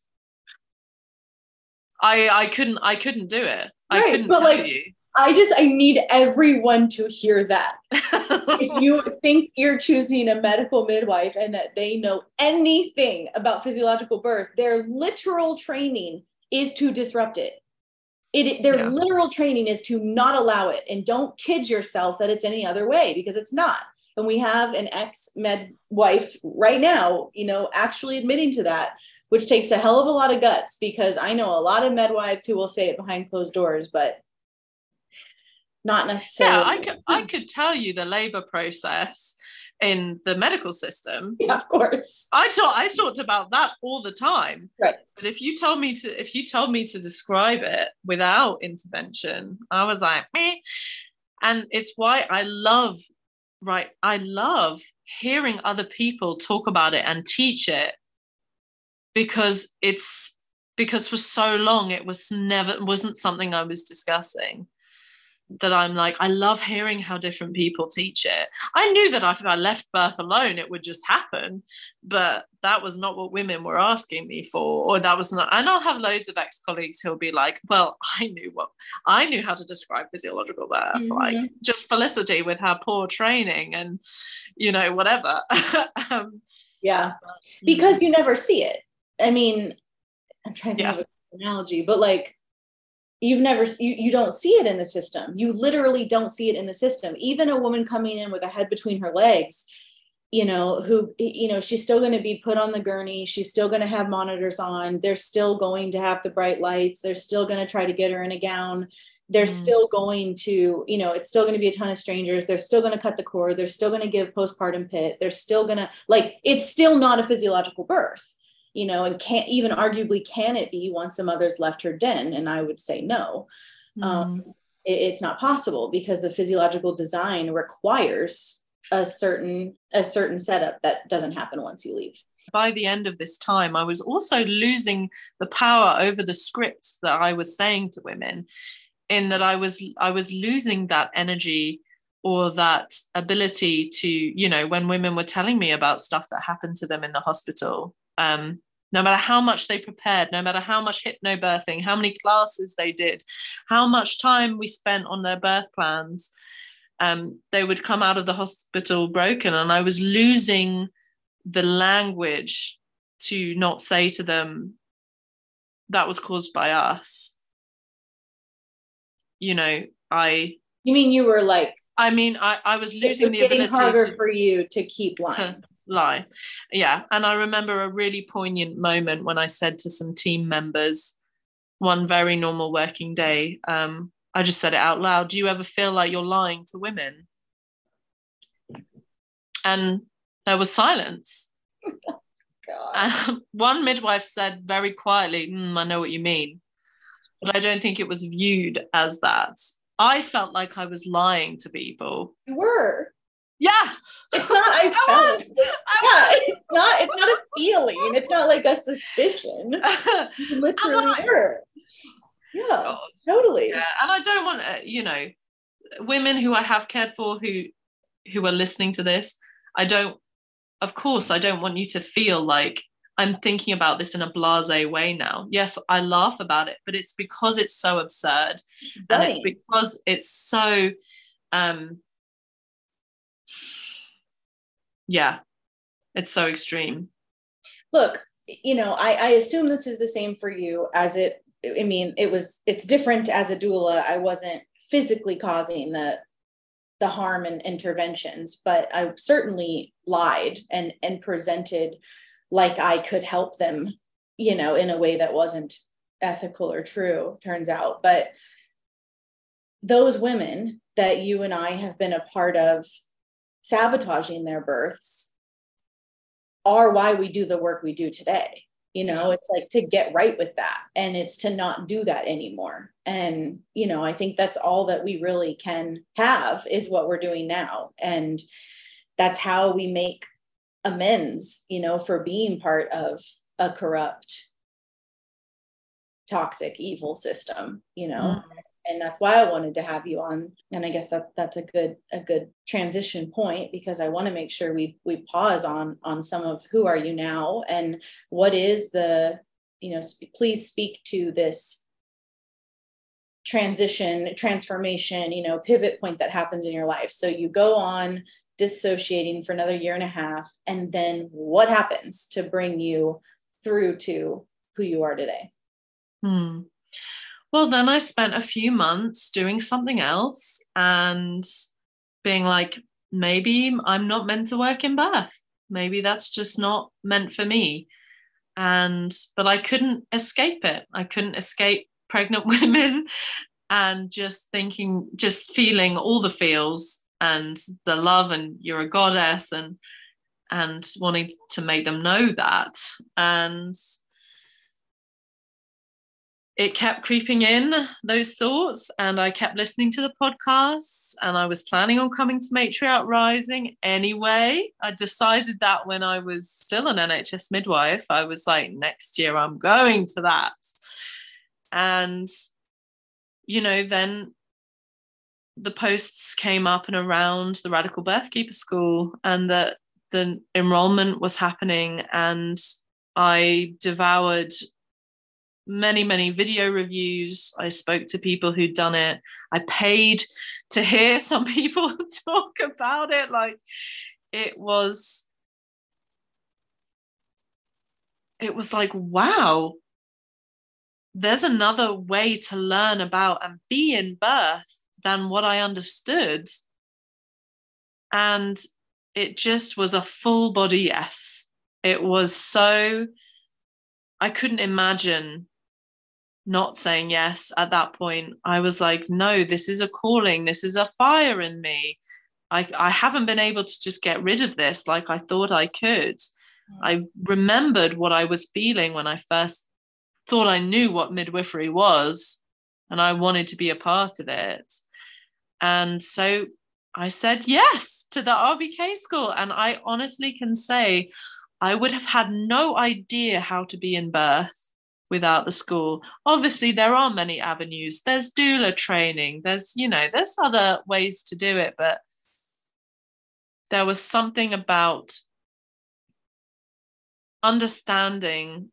I I couldn't I couldn't do it. Right, I couldn't but tell like, you. I just I need everyone to hear that. <laughs> if you think you're choosing a medical midwife and that they know anything about physiological birth, their literal training is to disrupt it. It their yeah. literal training is to not allow it and don't kid yourself that it's any other way because it's not. And we have an ex med wife right now, you know, actually admitting to that, which takes a hell of a lot of guts because I know a lot of midwives who will say it behind closed doors, but not necessarily. Yeah, I could I could tell you the labor process in the medical system. <laughs> Yeah, of course. I talk I talked about that all the time. Right. But if you told me to if you told me to describe it without intervention, I was like, Meh. and it's why I love right I love hearing other people talk about it and teach it because it's because for so long it was never wasn't something I was discussing that I'm like, I love hearing how different people teach it. I knew that if I left birth alone, it would just happen, but that was not what women were asking me for, or that was not. And I'll have loads of ex colleagues who'll be like, Well, I knew what I knew how to describe physiological birth, mm-hmm. like just Felicity with her poor training and, you know, whatever. <laughs> um, yeah, because you never see it. I mean, I'm trying to yeah. have an analogy, but like, you've never you, you don't see it in the system. You literally don't see it in the system. Even a woman coming in with a head between her legs you know who you know she's still going to be put on the gurney. She's still going to have monitors on. They're still going to have the bright lights. They're still going to try to get her in a gown. They're mm. still going to you know it's still going to be a ton of strangers. They're still going to cut the cord. They're still going to give postpartum pit. They're still going to like it's still not a physiological birth you know, and can't even arguably can it be once a mother's left her den? And I would say no. Mm. Um, it, it's not possible because the physiological design requires a certain a certain setup that doesn't happen once you leave by the end of this time i was also losing the power over the scripts that i was saying to women in that i was i was losing that energy or that ability to you know when women were telling me about stuff that happened to them in the hospital um, no matter how much they prepared, no matter how much hypnobirthing, how many classes they did, how much time we spent on their birth plans, um, they would come out of the hospital broken. And I was losing the language to not say to them, that was caused by us. You know, I. You mean you were like. I mean, I, I was losing the ability. harder to, for you to keep lying. To, lie. Yeah. And I remember a really poignant moment when I said to some team members, one very normal working day, um, I just said it out loud Do you ever feel like you're lying to women? And there was silence. <laughs> <laughs> one midwife said very quietly, mm, I know what you mean. but I don't think it was viewed as that. I felt like I was lying to people. You were. Yeah. It's not I, <laughs> I was. yeah, it's not it's not a feeling. It's not like a suspicion. <laughs> You literally I? were. Yeah, God. totally. Yeah, and I don't want uh, you know women who I have cared for who who are listening to this. I don't. Of course, I don't want you to feel like I'm thinking about this in a blasé way now. Yes, I laugh about it, but it's because it's so absurd, and it's because it's so. um Yeah, it's so extreme. look you know I, I assume this is the same for you as it i mean it was it's different as a doula. I wasn't physically causing the the harm and interventions but i certainly lied and and presented like i could help them you know in a way that wasn't ethical or true turns out. But those women that you and i have been a part of sabotaging their births are why we do the work we do today. You know it's like to get right with that and it's to not do that anymore. And you know i think that's all that we really can have is what we're doing now. And that's how we make amends you know for being part of a corrupt toxic evil system you know mm-hmm. And that's why I wanted to have you on. And I guess that that's a good a good transition point because I want to make sure we we pause on on some of who are you now and what is the you know sp- please speak to this transition transformation you know pivot point that happens in your life so you go on dissociating for another year and a half and then what happens to bring you through to who you are today Hmm. Well, then I spent a few months doing something else and being like, maybe I'm not meant to work in birth. Maybe that's just not meant for me. And, but I couldn't escape it. I couldn't escape pregnant <laughs> women and just thinking, just feeling all the feels and the love and you're a goddess and, and wanting to make them know that. And, it kept creeping in those thoughts and i kept listening to the podcasts and i was planning on coming to matriarch rising anyway. I decided that when i was still an nhs midwife i was like next year i'm going to that. And you know then the posts came up and around the radical birthkeeper school and that the enrollment was happening and i devoured many many video reviews. I spoke to people who'd done it. I paid to hear <laughs> some people <laughs> talk about it. Like it was it was like wow there's another way to learn about and be in birth than what i understood. And it just was a full body yes. It was so i couldn't imagine not saying yes at that point i was like no this is a calling this is a fire in me. I i haven't been able to just get rid of this like i thought i could. Mm. I remembered what i was feeling when i first thought i knew what midwifery was and i wanted to be a part of it. And so i said yes to the rbk school and i honestly can say i would have had no idea how to be in birth without the school. Obviously, there are many avenues. There's doula training, there's, you know, there's other ways to do it, but there was something about understanding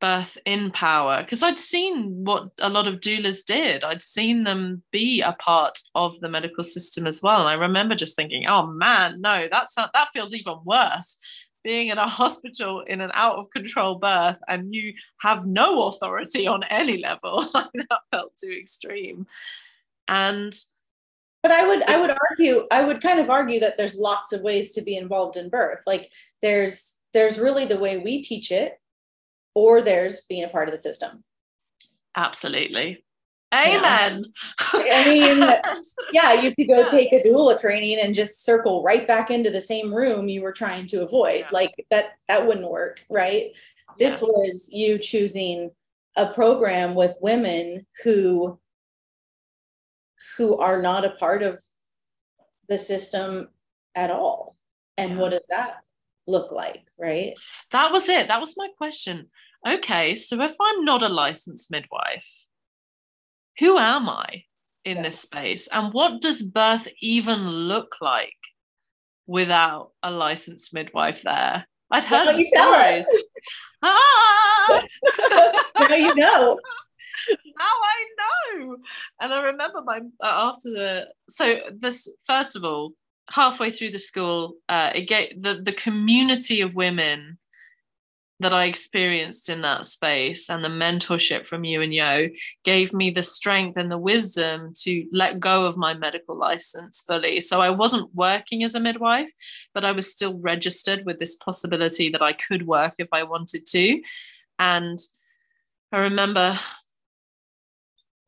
birth in power because I'd seen what a lot of doulas did. I'd seen them be a part of the medical system as well. And I remember just thinking, oh man, no, that's not, that feels even worse being in a <laughs> hospital in an out of control birth and you have no authority on any level <laughs> that felt too extreme. And but i would i would argue i would kind of argue that there's lots of ways to be involved in birth. Like there's there's really the way we teach it or there's being a part of the system. Absolutely amen. I mean <laughs> yeah you could go take a doula training and just circle right back into the same room you were trying to avoid. Yeah. like that that wouldn't work right? This Yeah. was you choosing a program with women who who are not a part of the system at all. And what does that look like right? That was it. That was my question. Okay so if i'm not a licensed midwife who am i in yeah. this space and what does birth even look like without a licensed midwife there i'd heard the stories <laughs> ah! now you know now I know. And I remember my uh, after the so this first of all, halfway through the school, uh, it gave the the community of women that I experienced in that space and the mentorship from you and Yo gave me the strength and the wisdom to let go of my medical license fully. So I wasn't working as a midwife, but I was still registered with this possibility that I could work if I wanted to. And I remember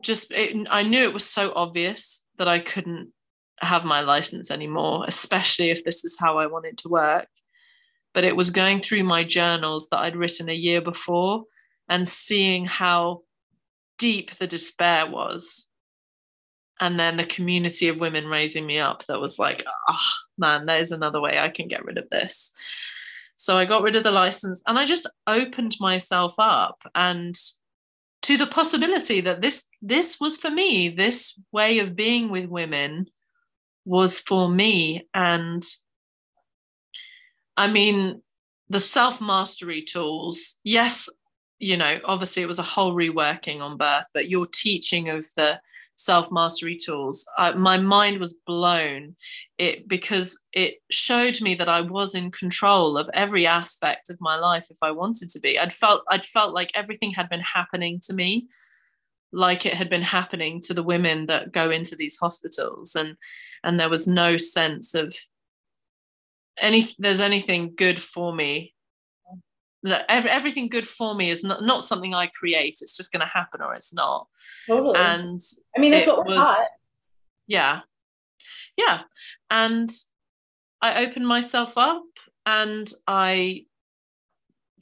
just, it, I knew it was so obvious that I couldn't have my license anymore, especially if this is how I wanted to work but it was going through my journals that I'd written a year before and seeing how deep the despair was. And then the community of women raising me up that was like, oh man, there's another way I can get rid of this. So I got rid of the license and I just opened myself up and to the possibility that this this was for me this way of being with women was for me and I mean, the self mastery tools, yes, you know, obviously it was a whole reworking on birth, but your teaching of the self mastery tools, uh, my mind was blown it because it showed me that I was in control of every aspect of my life if I wanted to be. I'd felt I'd felt like everything had been happening to me like it had been happening to the women that go into these hospitals and and there was no sense of any there's anything good for me that everything good for me is not, not something I create. It's just going to happen or it's not. Totally. And I mean, that's what we're was, taught. Yeah. Yeah. And I opened myself up and I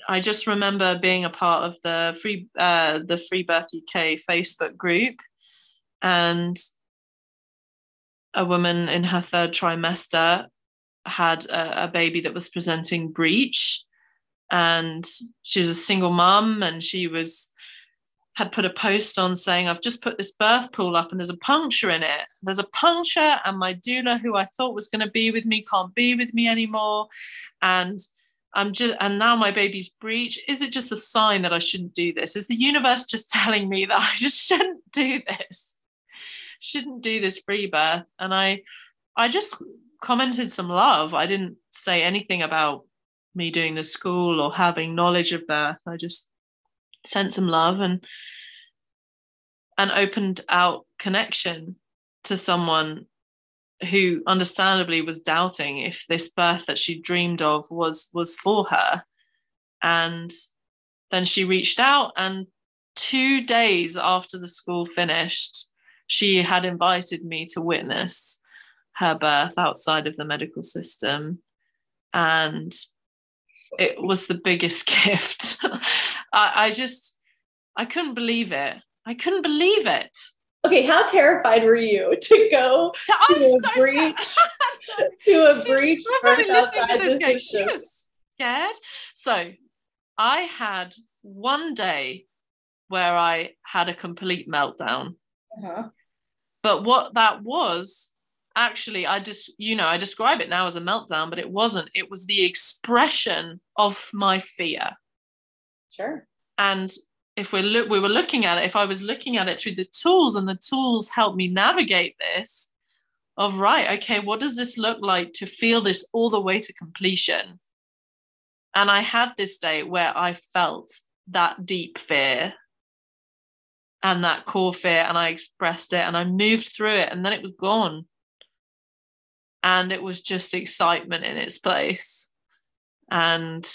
I just remember being a part of the free uh, the Free Birth UK Facebook group and a woman in her third trimester had a, a baby that was presenting breech. And she's a single mum and she was had put a post on saying i've just put this birth pool up and there's a puncture in it. There's a puncture and my doula who i thought was going to be with me can't be with me anymore. And i'm just and now my baby's breech. Is it just a sign that i shouldn't do this? Is the universe just <laughs> telling me that i just shouldn't do this? Shouldn't do this free birth? And i i just commented some love. I didn't say anything about me doing the school or having knowledge of birth. I just sent some love and and opened out connection to someone who understandably was doubting if this birth that she dreamed of was was for her and then she reached out and 2 days after the school finished she had invited me to witness her birth outside of the medical system. And it was the biggest <laughs> gift. I, I just, I couldn't believe it. I couldn't believe it. Okay, how terrified were you to go to a so breech <laughs> to a <laughs> breech birth outside the system? She was scared. So I had one day where I had a complete meltdown. Uh-huh. But what that was actually i just you know i describe it now as a meltdown but it wasn't. It was the expression of my fear. Sure. And if we look we were looking at it if i was looking at it through the tools and the tools help me navigate this of right okay what does this look like to feel this all the way to completion? And i had this day where i felt that deep fear and that core fear and i expressed it and i moved through it and then it was gone and it was just excitement in its place. And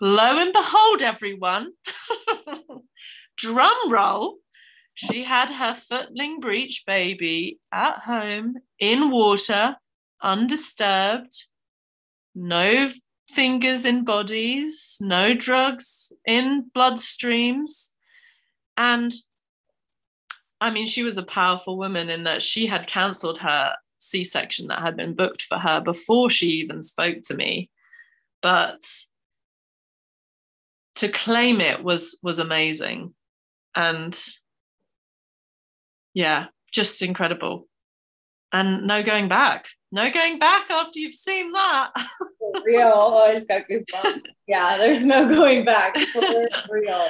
lo and behold, everyone, <laughs> drum roll, she had her footling breech baby at home in water, undisturbed, no fingers in bodies, no drugs in bloodstreams, And I mean, she was a powerful woman in that she had cancelled her C section that had been booked for her before she even spoke to me. But to claim it was was amazing. And yeah just incredible. And no going back. No going back after you've seen that. <laughs> For real. Oh, i just got goosebumps. Yeah there's no going back. For real.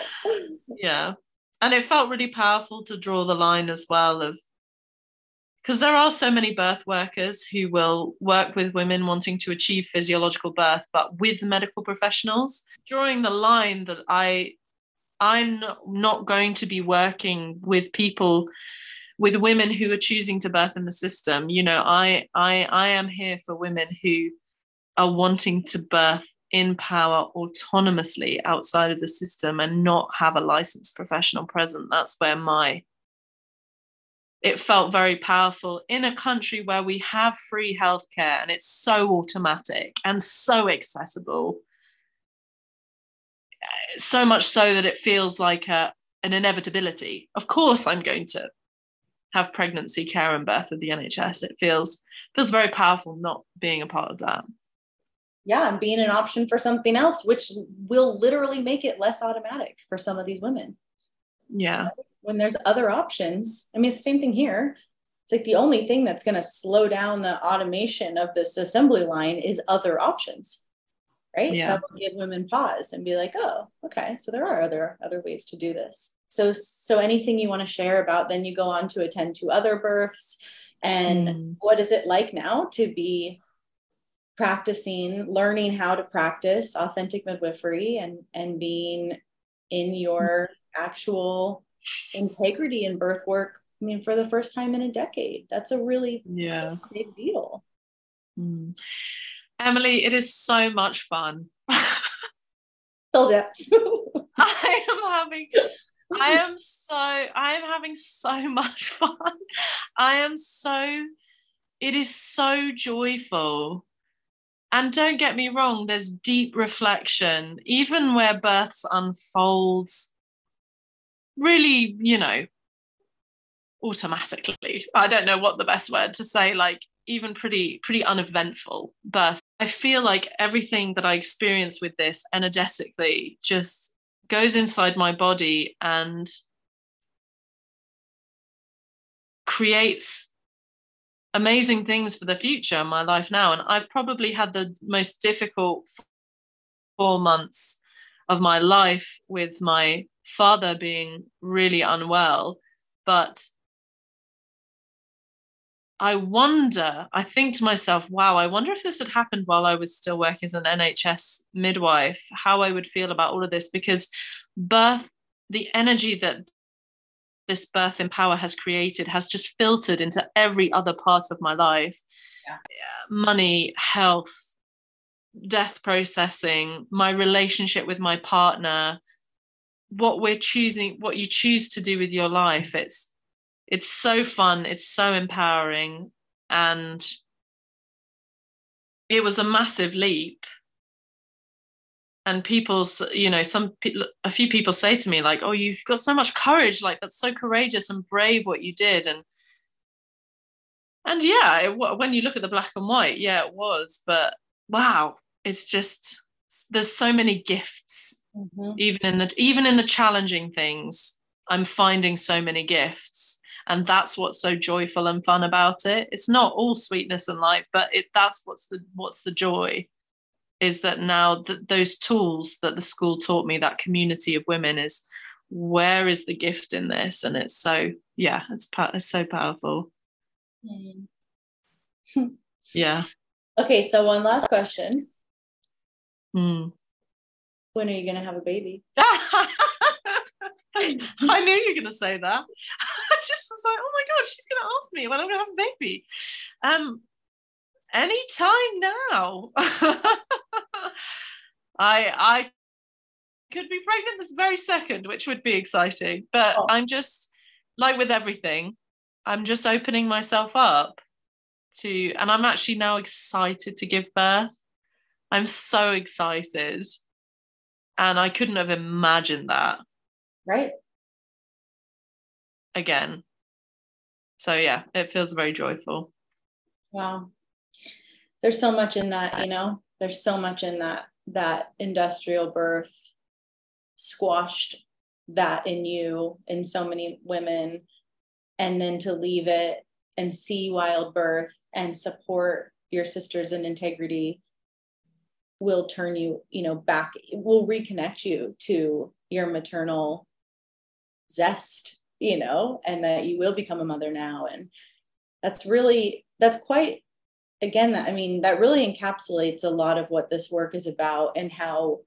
Yeah. And it felt really powerful to draw the line as well of because there are so many birth workers who will work with women wanting to achieve physiological birth but with medical professionals. Drawing the line that i i'm not going to be working with people with women who are choosing to birth in the system. You know i i i am here for women who are wanting to birth in power autonomously outside of the system and not have a licensed professional present. That's where my it felt very powerful in a country where we have free healthcare and it's so automatic and so accessible. So much so that it feels like a, an inevitability. Of course, I'm going to have pregnancy care and birth with the NHS. It feels feels very powerful not being a part of that. Yeah, and being an option for something else, which will literally make it less automatic for some of these women. Yeah when there's other options. I mean, it's the same thing here. It's like the only thing that's going to slow down the automation of this assembly line is other options, right? Yeah. That will give women pause and be like, oh, okay, so there are other other ways to do this. So, so anything you want to share about? Then you go on to attend to other births, and mm. what is it like now to be practicing, learning how to practice authentic midwifery, and and being in your actual integrity in birth work i mean for the first time in a decade. That's a really yeah. big deal. Mm. emily it is so much fun. <laughs> Told you <laughs> i am having i am so i am having so <laughs> much fun. I am so it is so joyful. And don't get me wrong there's deep reflection. Even where births unfold really, you know, automatically. I don't know what the best word to say, like even pretty, pretty uneventful birth. I feel like everything that I experience with this energetically just goes inside my body and creates amazing things for the future in my life now. And I've probably had the most difficult four months of my life with my father being really unwell. But I wonder, I think to myself, wow, I wonder if this had happened while I was still working as an NHS midwife, how I would feel about all of this, because birth, the energy that this birth in power has created has just filtered into every other part of my life yeah. money, health, death processing, my relationship with my partner, what we're choosing what you choose to do with your life. It's it's so fun. It's so empowering. And it was a massive leap. And people you know some a few people say to me like oh you've got so much courage. Like that's so courageous and brave what you did. And and yeah it, when you look at the black and white yeah it was. But wow it's just there's so many gifts mm-hmm. even in the even in the challenging things i'm finding so many gifts. And that's what's so joyful and fun about it. It's not all sweetness and light but it that's what's the what's the joy is that now that those tools that the school taught me that community of women is where is the gift in this? And it's so yeah it's, it's so powerful. Mm. yeah. <laughs> Okay so one last question mm when are you going to have a baby? <laughs> <laughs> I knew you were going to say that. <laughs> I just was like, oh my God, she's going to ask me when I'm going to have a baby. Um, anytime now. I, I could be pregnant this very second, which would be exciting. But oh. I'm just, like with everything, I'm just opening myself up to, and I'm actually now excited to give birth. I'm so excited and I couldn't have imagined that. Right. again. So yeah, it feels very joyful. Wow. There's so much in that, you know, there's so much in that that industrial birth squashed that in you in so many women and then to leave it and see wild birth and support your sisters in integrity will turn you you know back will reconnect you to your maternal zest you know and that you will become a mother now. And that's really that's quite again that i mean that really encapsulates a lot of what this work is about and how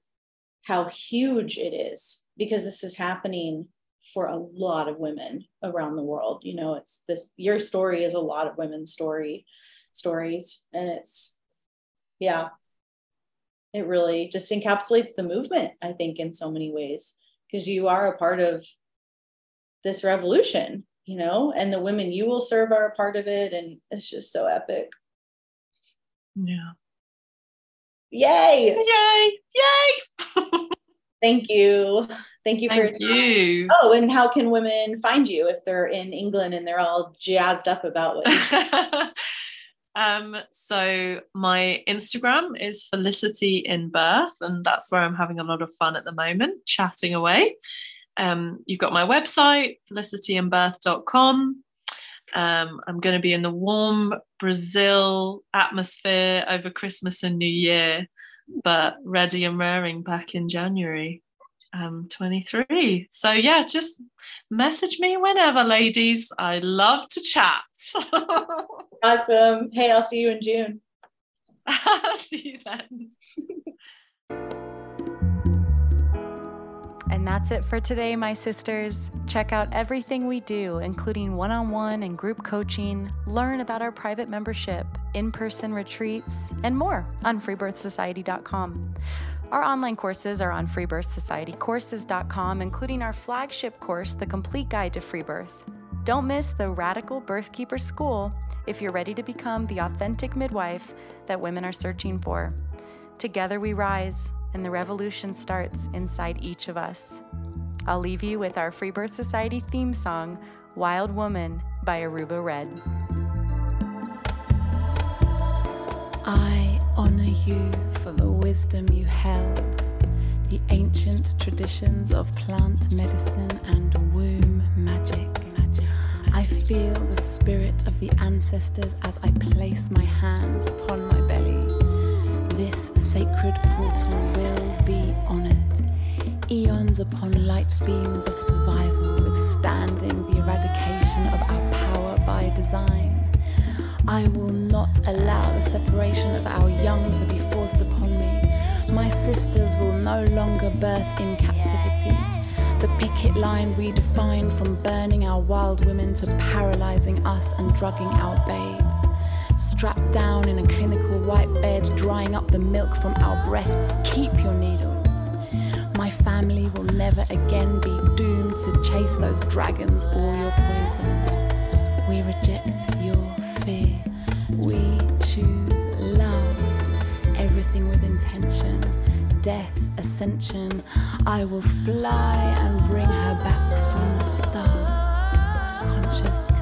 how huge it is because this is happening for a lot of women around the world. You know it's this your story is a lot of women's story stories and it's yeah it really just encapsulates the movement i think in so many ways because you are a part of this revolution you know and the women you will serve are a part of it and it's just so epic. Yeah. Yay! Yay! Yay! <laughs> Thank you. Thank you Thank for you. oh and how can women find you if they're in england and they're all jazzed up about what <laughs> um, so my Instagram is Felicity in Birth, and that's where I'm having a lot of fun at the moment, chatting away. Um, you've got my website, felicityinbirth.com. Um, I'm going to be in the warm Brazil atmosphere over Christmas and New Year, but ready and raring back in January um 23 so yeah just message me whenever ladies. I love to chat. <laughs> Awesome. Hey i'll see you in june. <laughs> See you then. <laughs> And that's it for today, my sisters. Check out everything we do, including one on one and group coaching, learn about our private membership, in person retreats, and more on freebirthsociety.com. Our online courses are on freebirthsocietycourses.com, including our flagship course, The Complete Guide to Free Birth. Don't miss the Radical Birthkeeper School if you're ready to become the authentic midwife that women are searching for. Together we rise, and the revolution starts inside each of us. I'll leave you with our Free Birth Society theme song, Wild Woman by Aruba Red. I honor you for the wisdom you held, the ancient traditions of plant medicine and womb magic. I feel the spirit of the ancestors as I place my hands upon my belly. This sacred portal will be honored. Eons upon light beams of survival, withstanding the eradication of our power by design. I will not allow the separation of our young to be forced upon me. My sisters will no longer birth in captivity. The picket line redefined from burning our wild women to paralyzing us and drugging our babes. Strapped down in a clinical white bed, drying up the milk from our breasts. Keep your needles. My family will never again be doomed to chase those dragons or your poison. We reject ascension. I will fly and bring her back from the stars. Conscious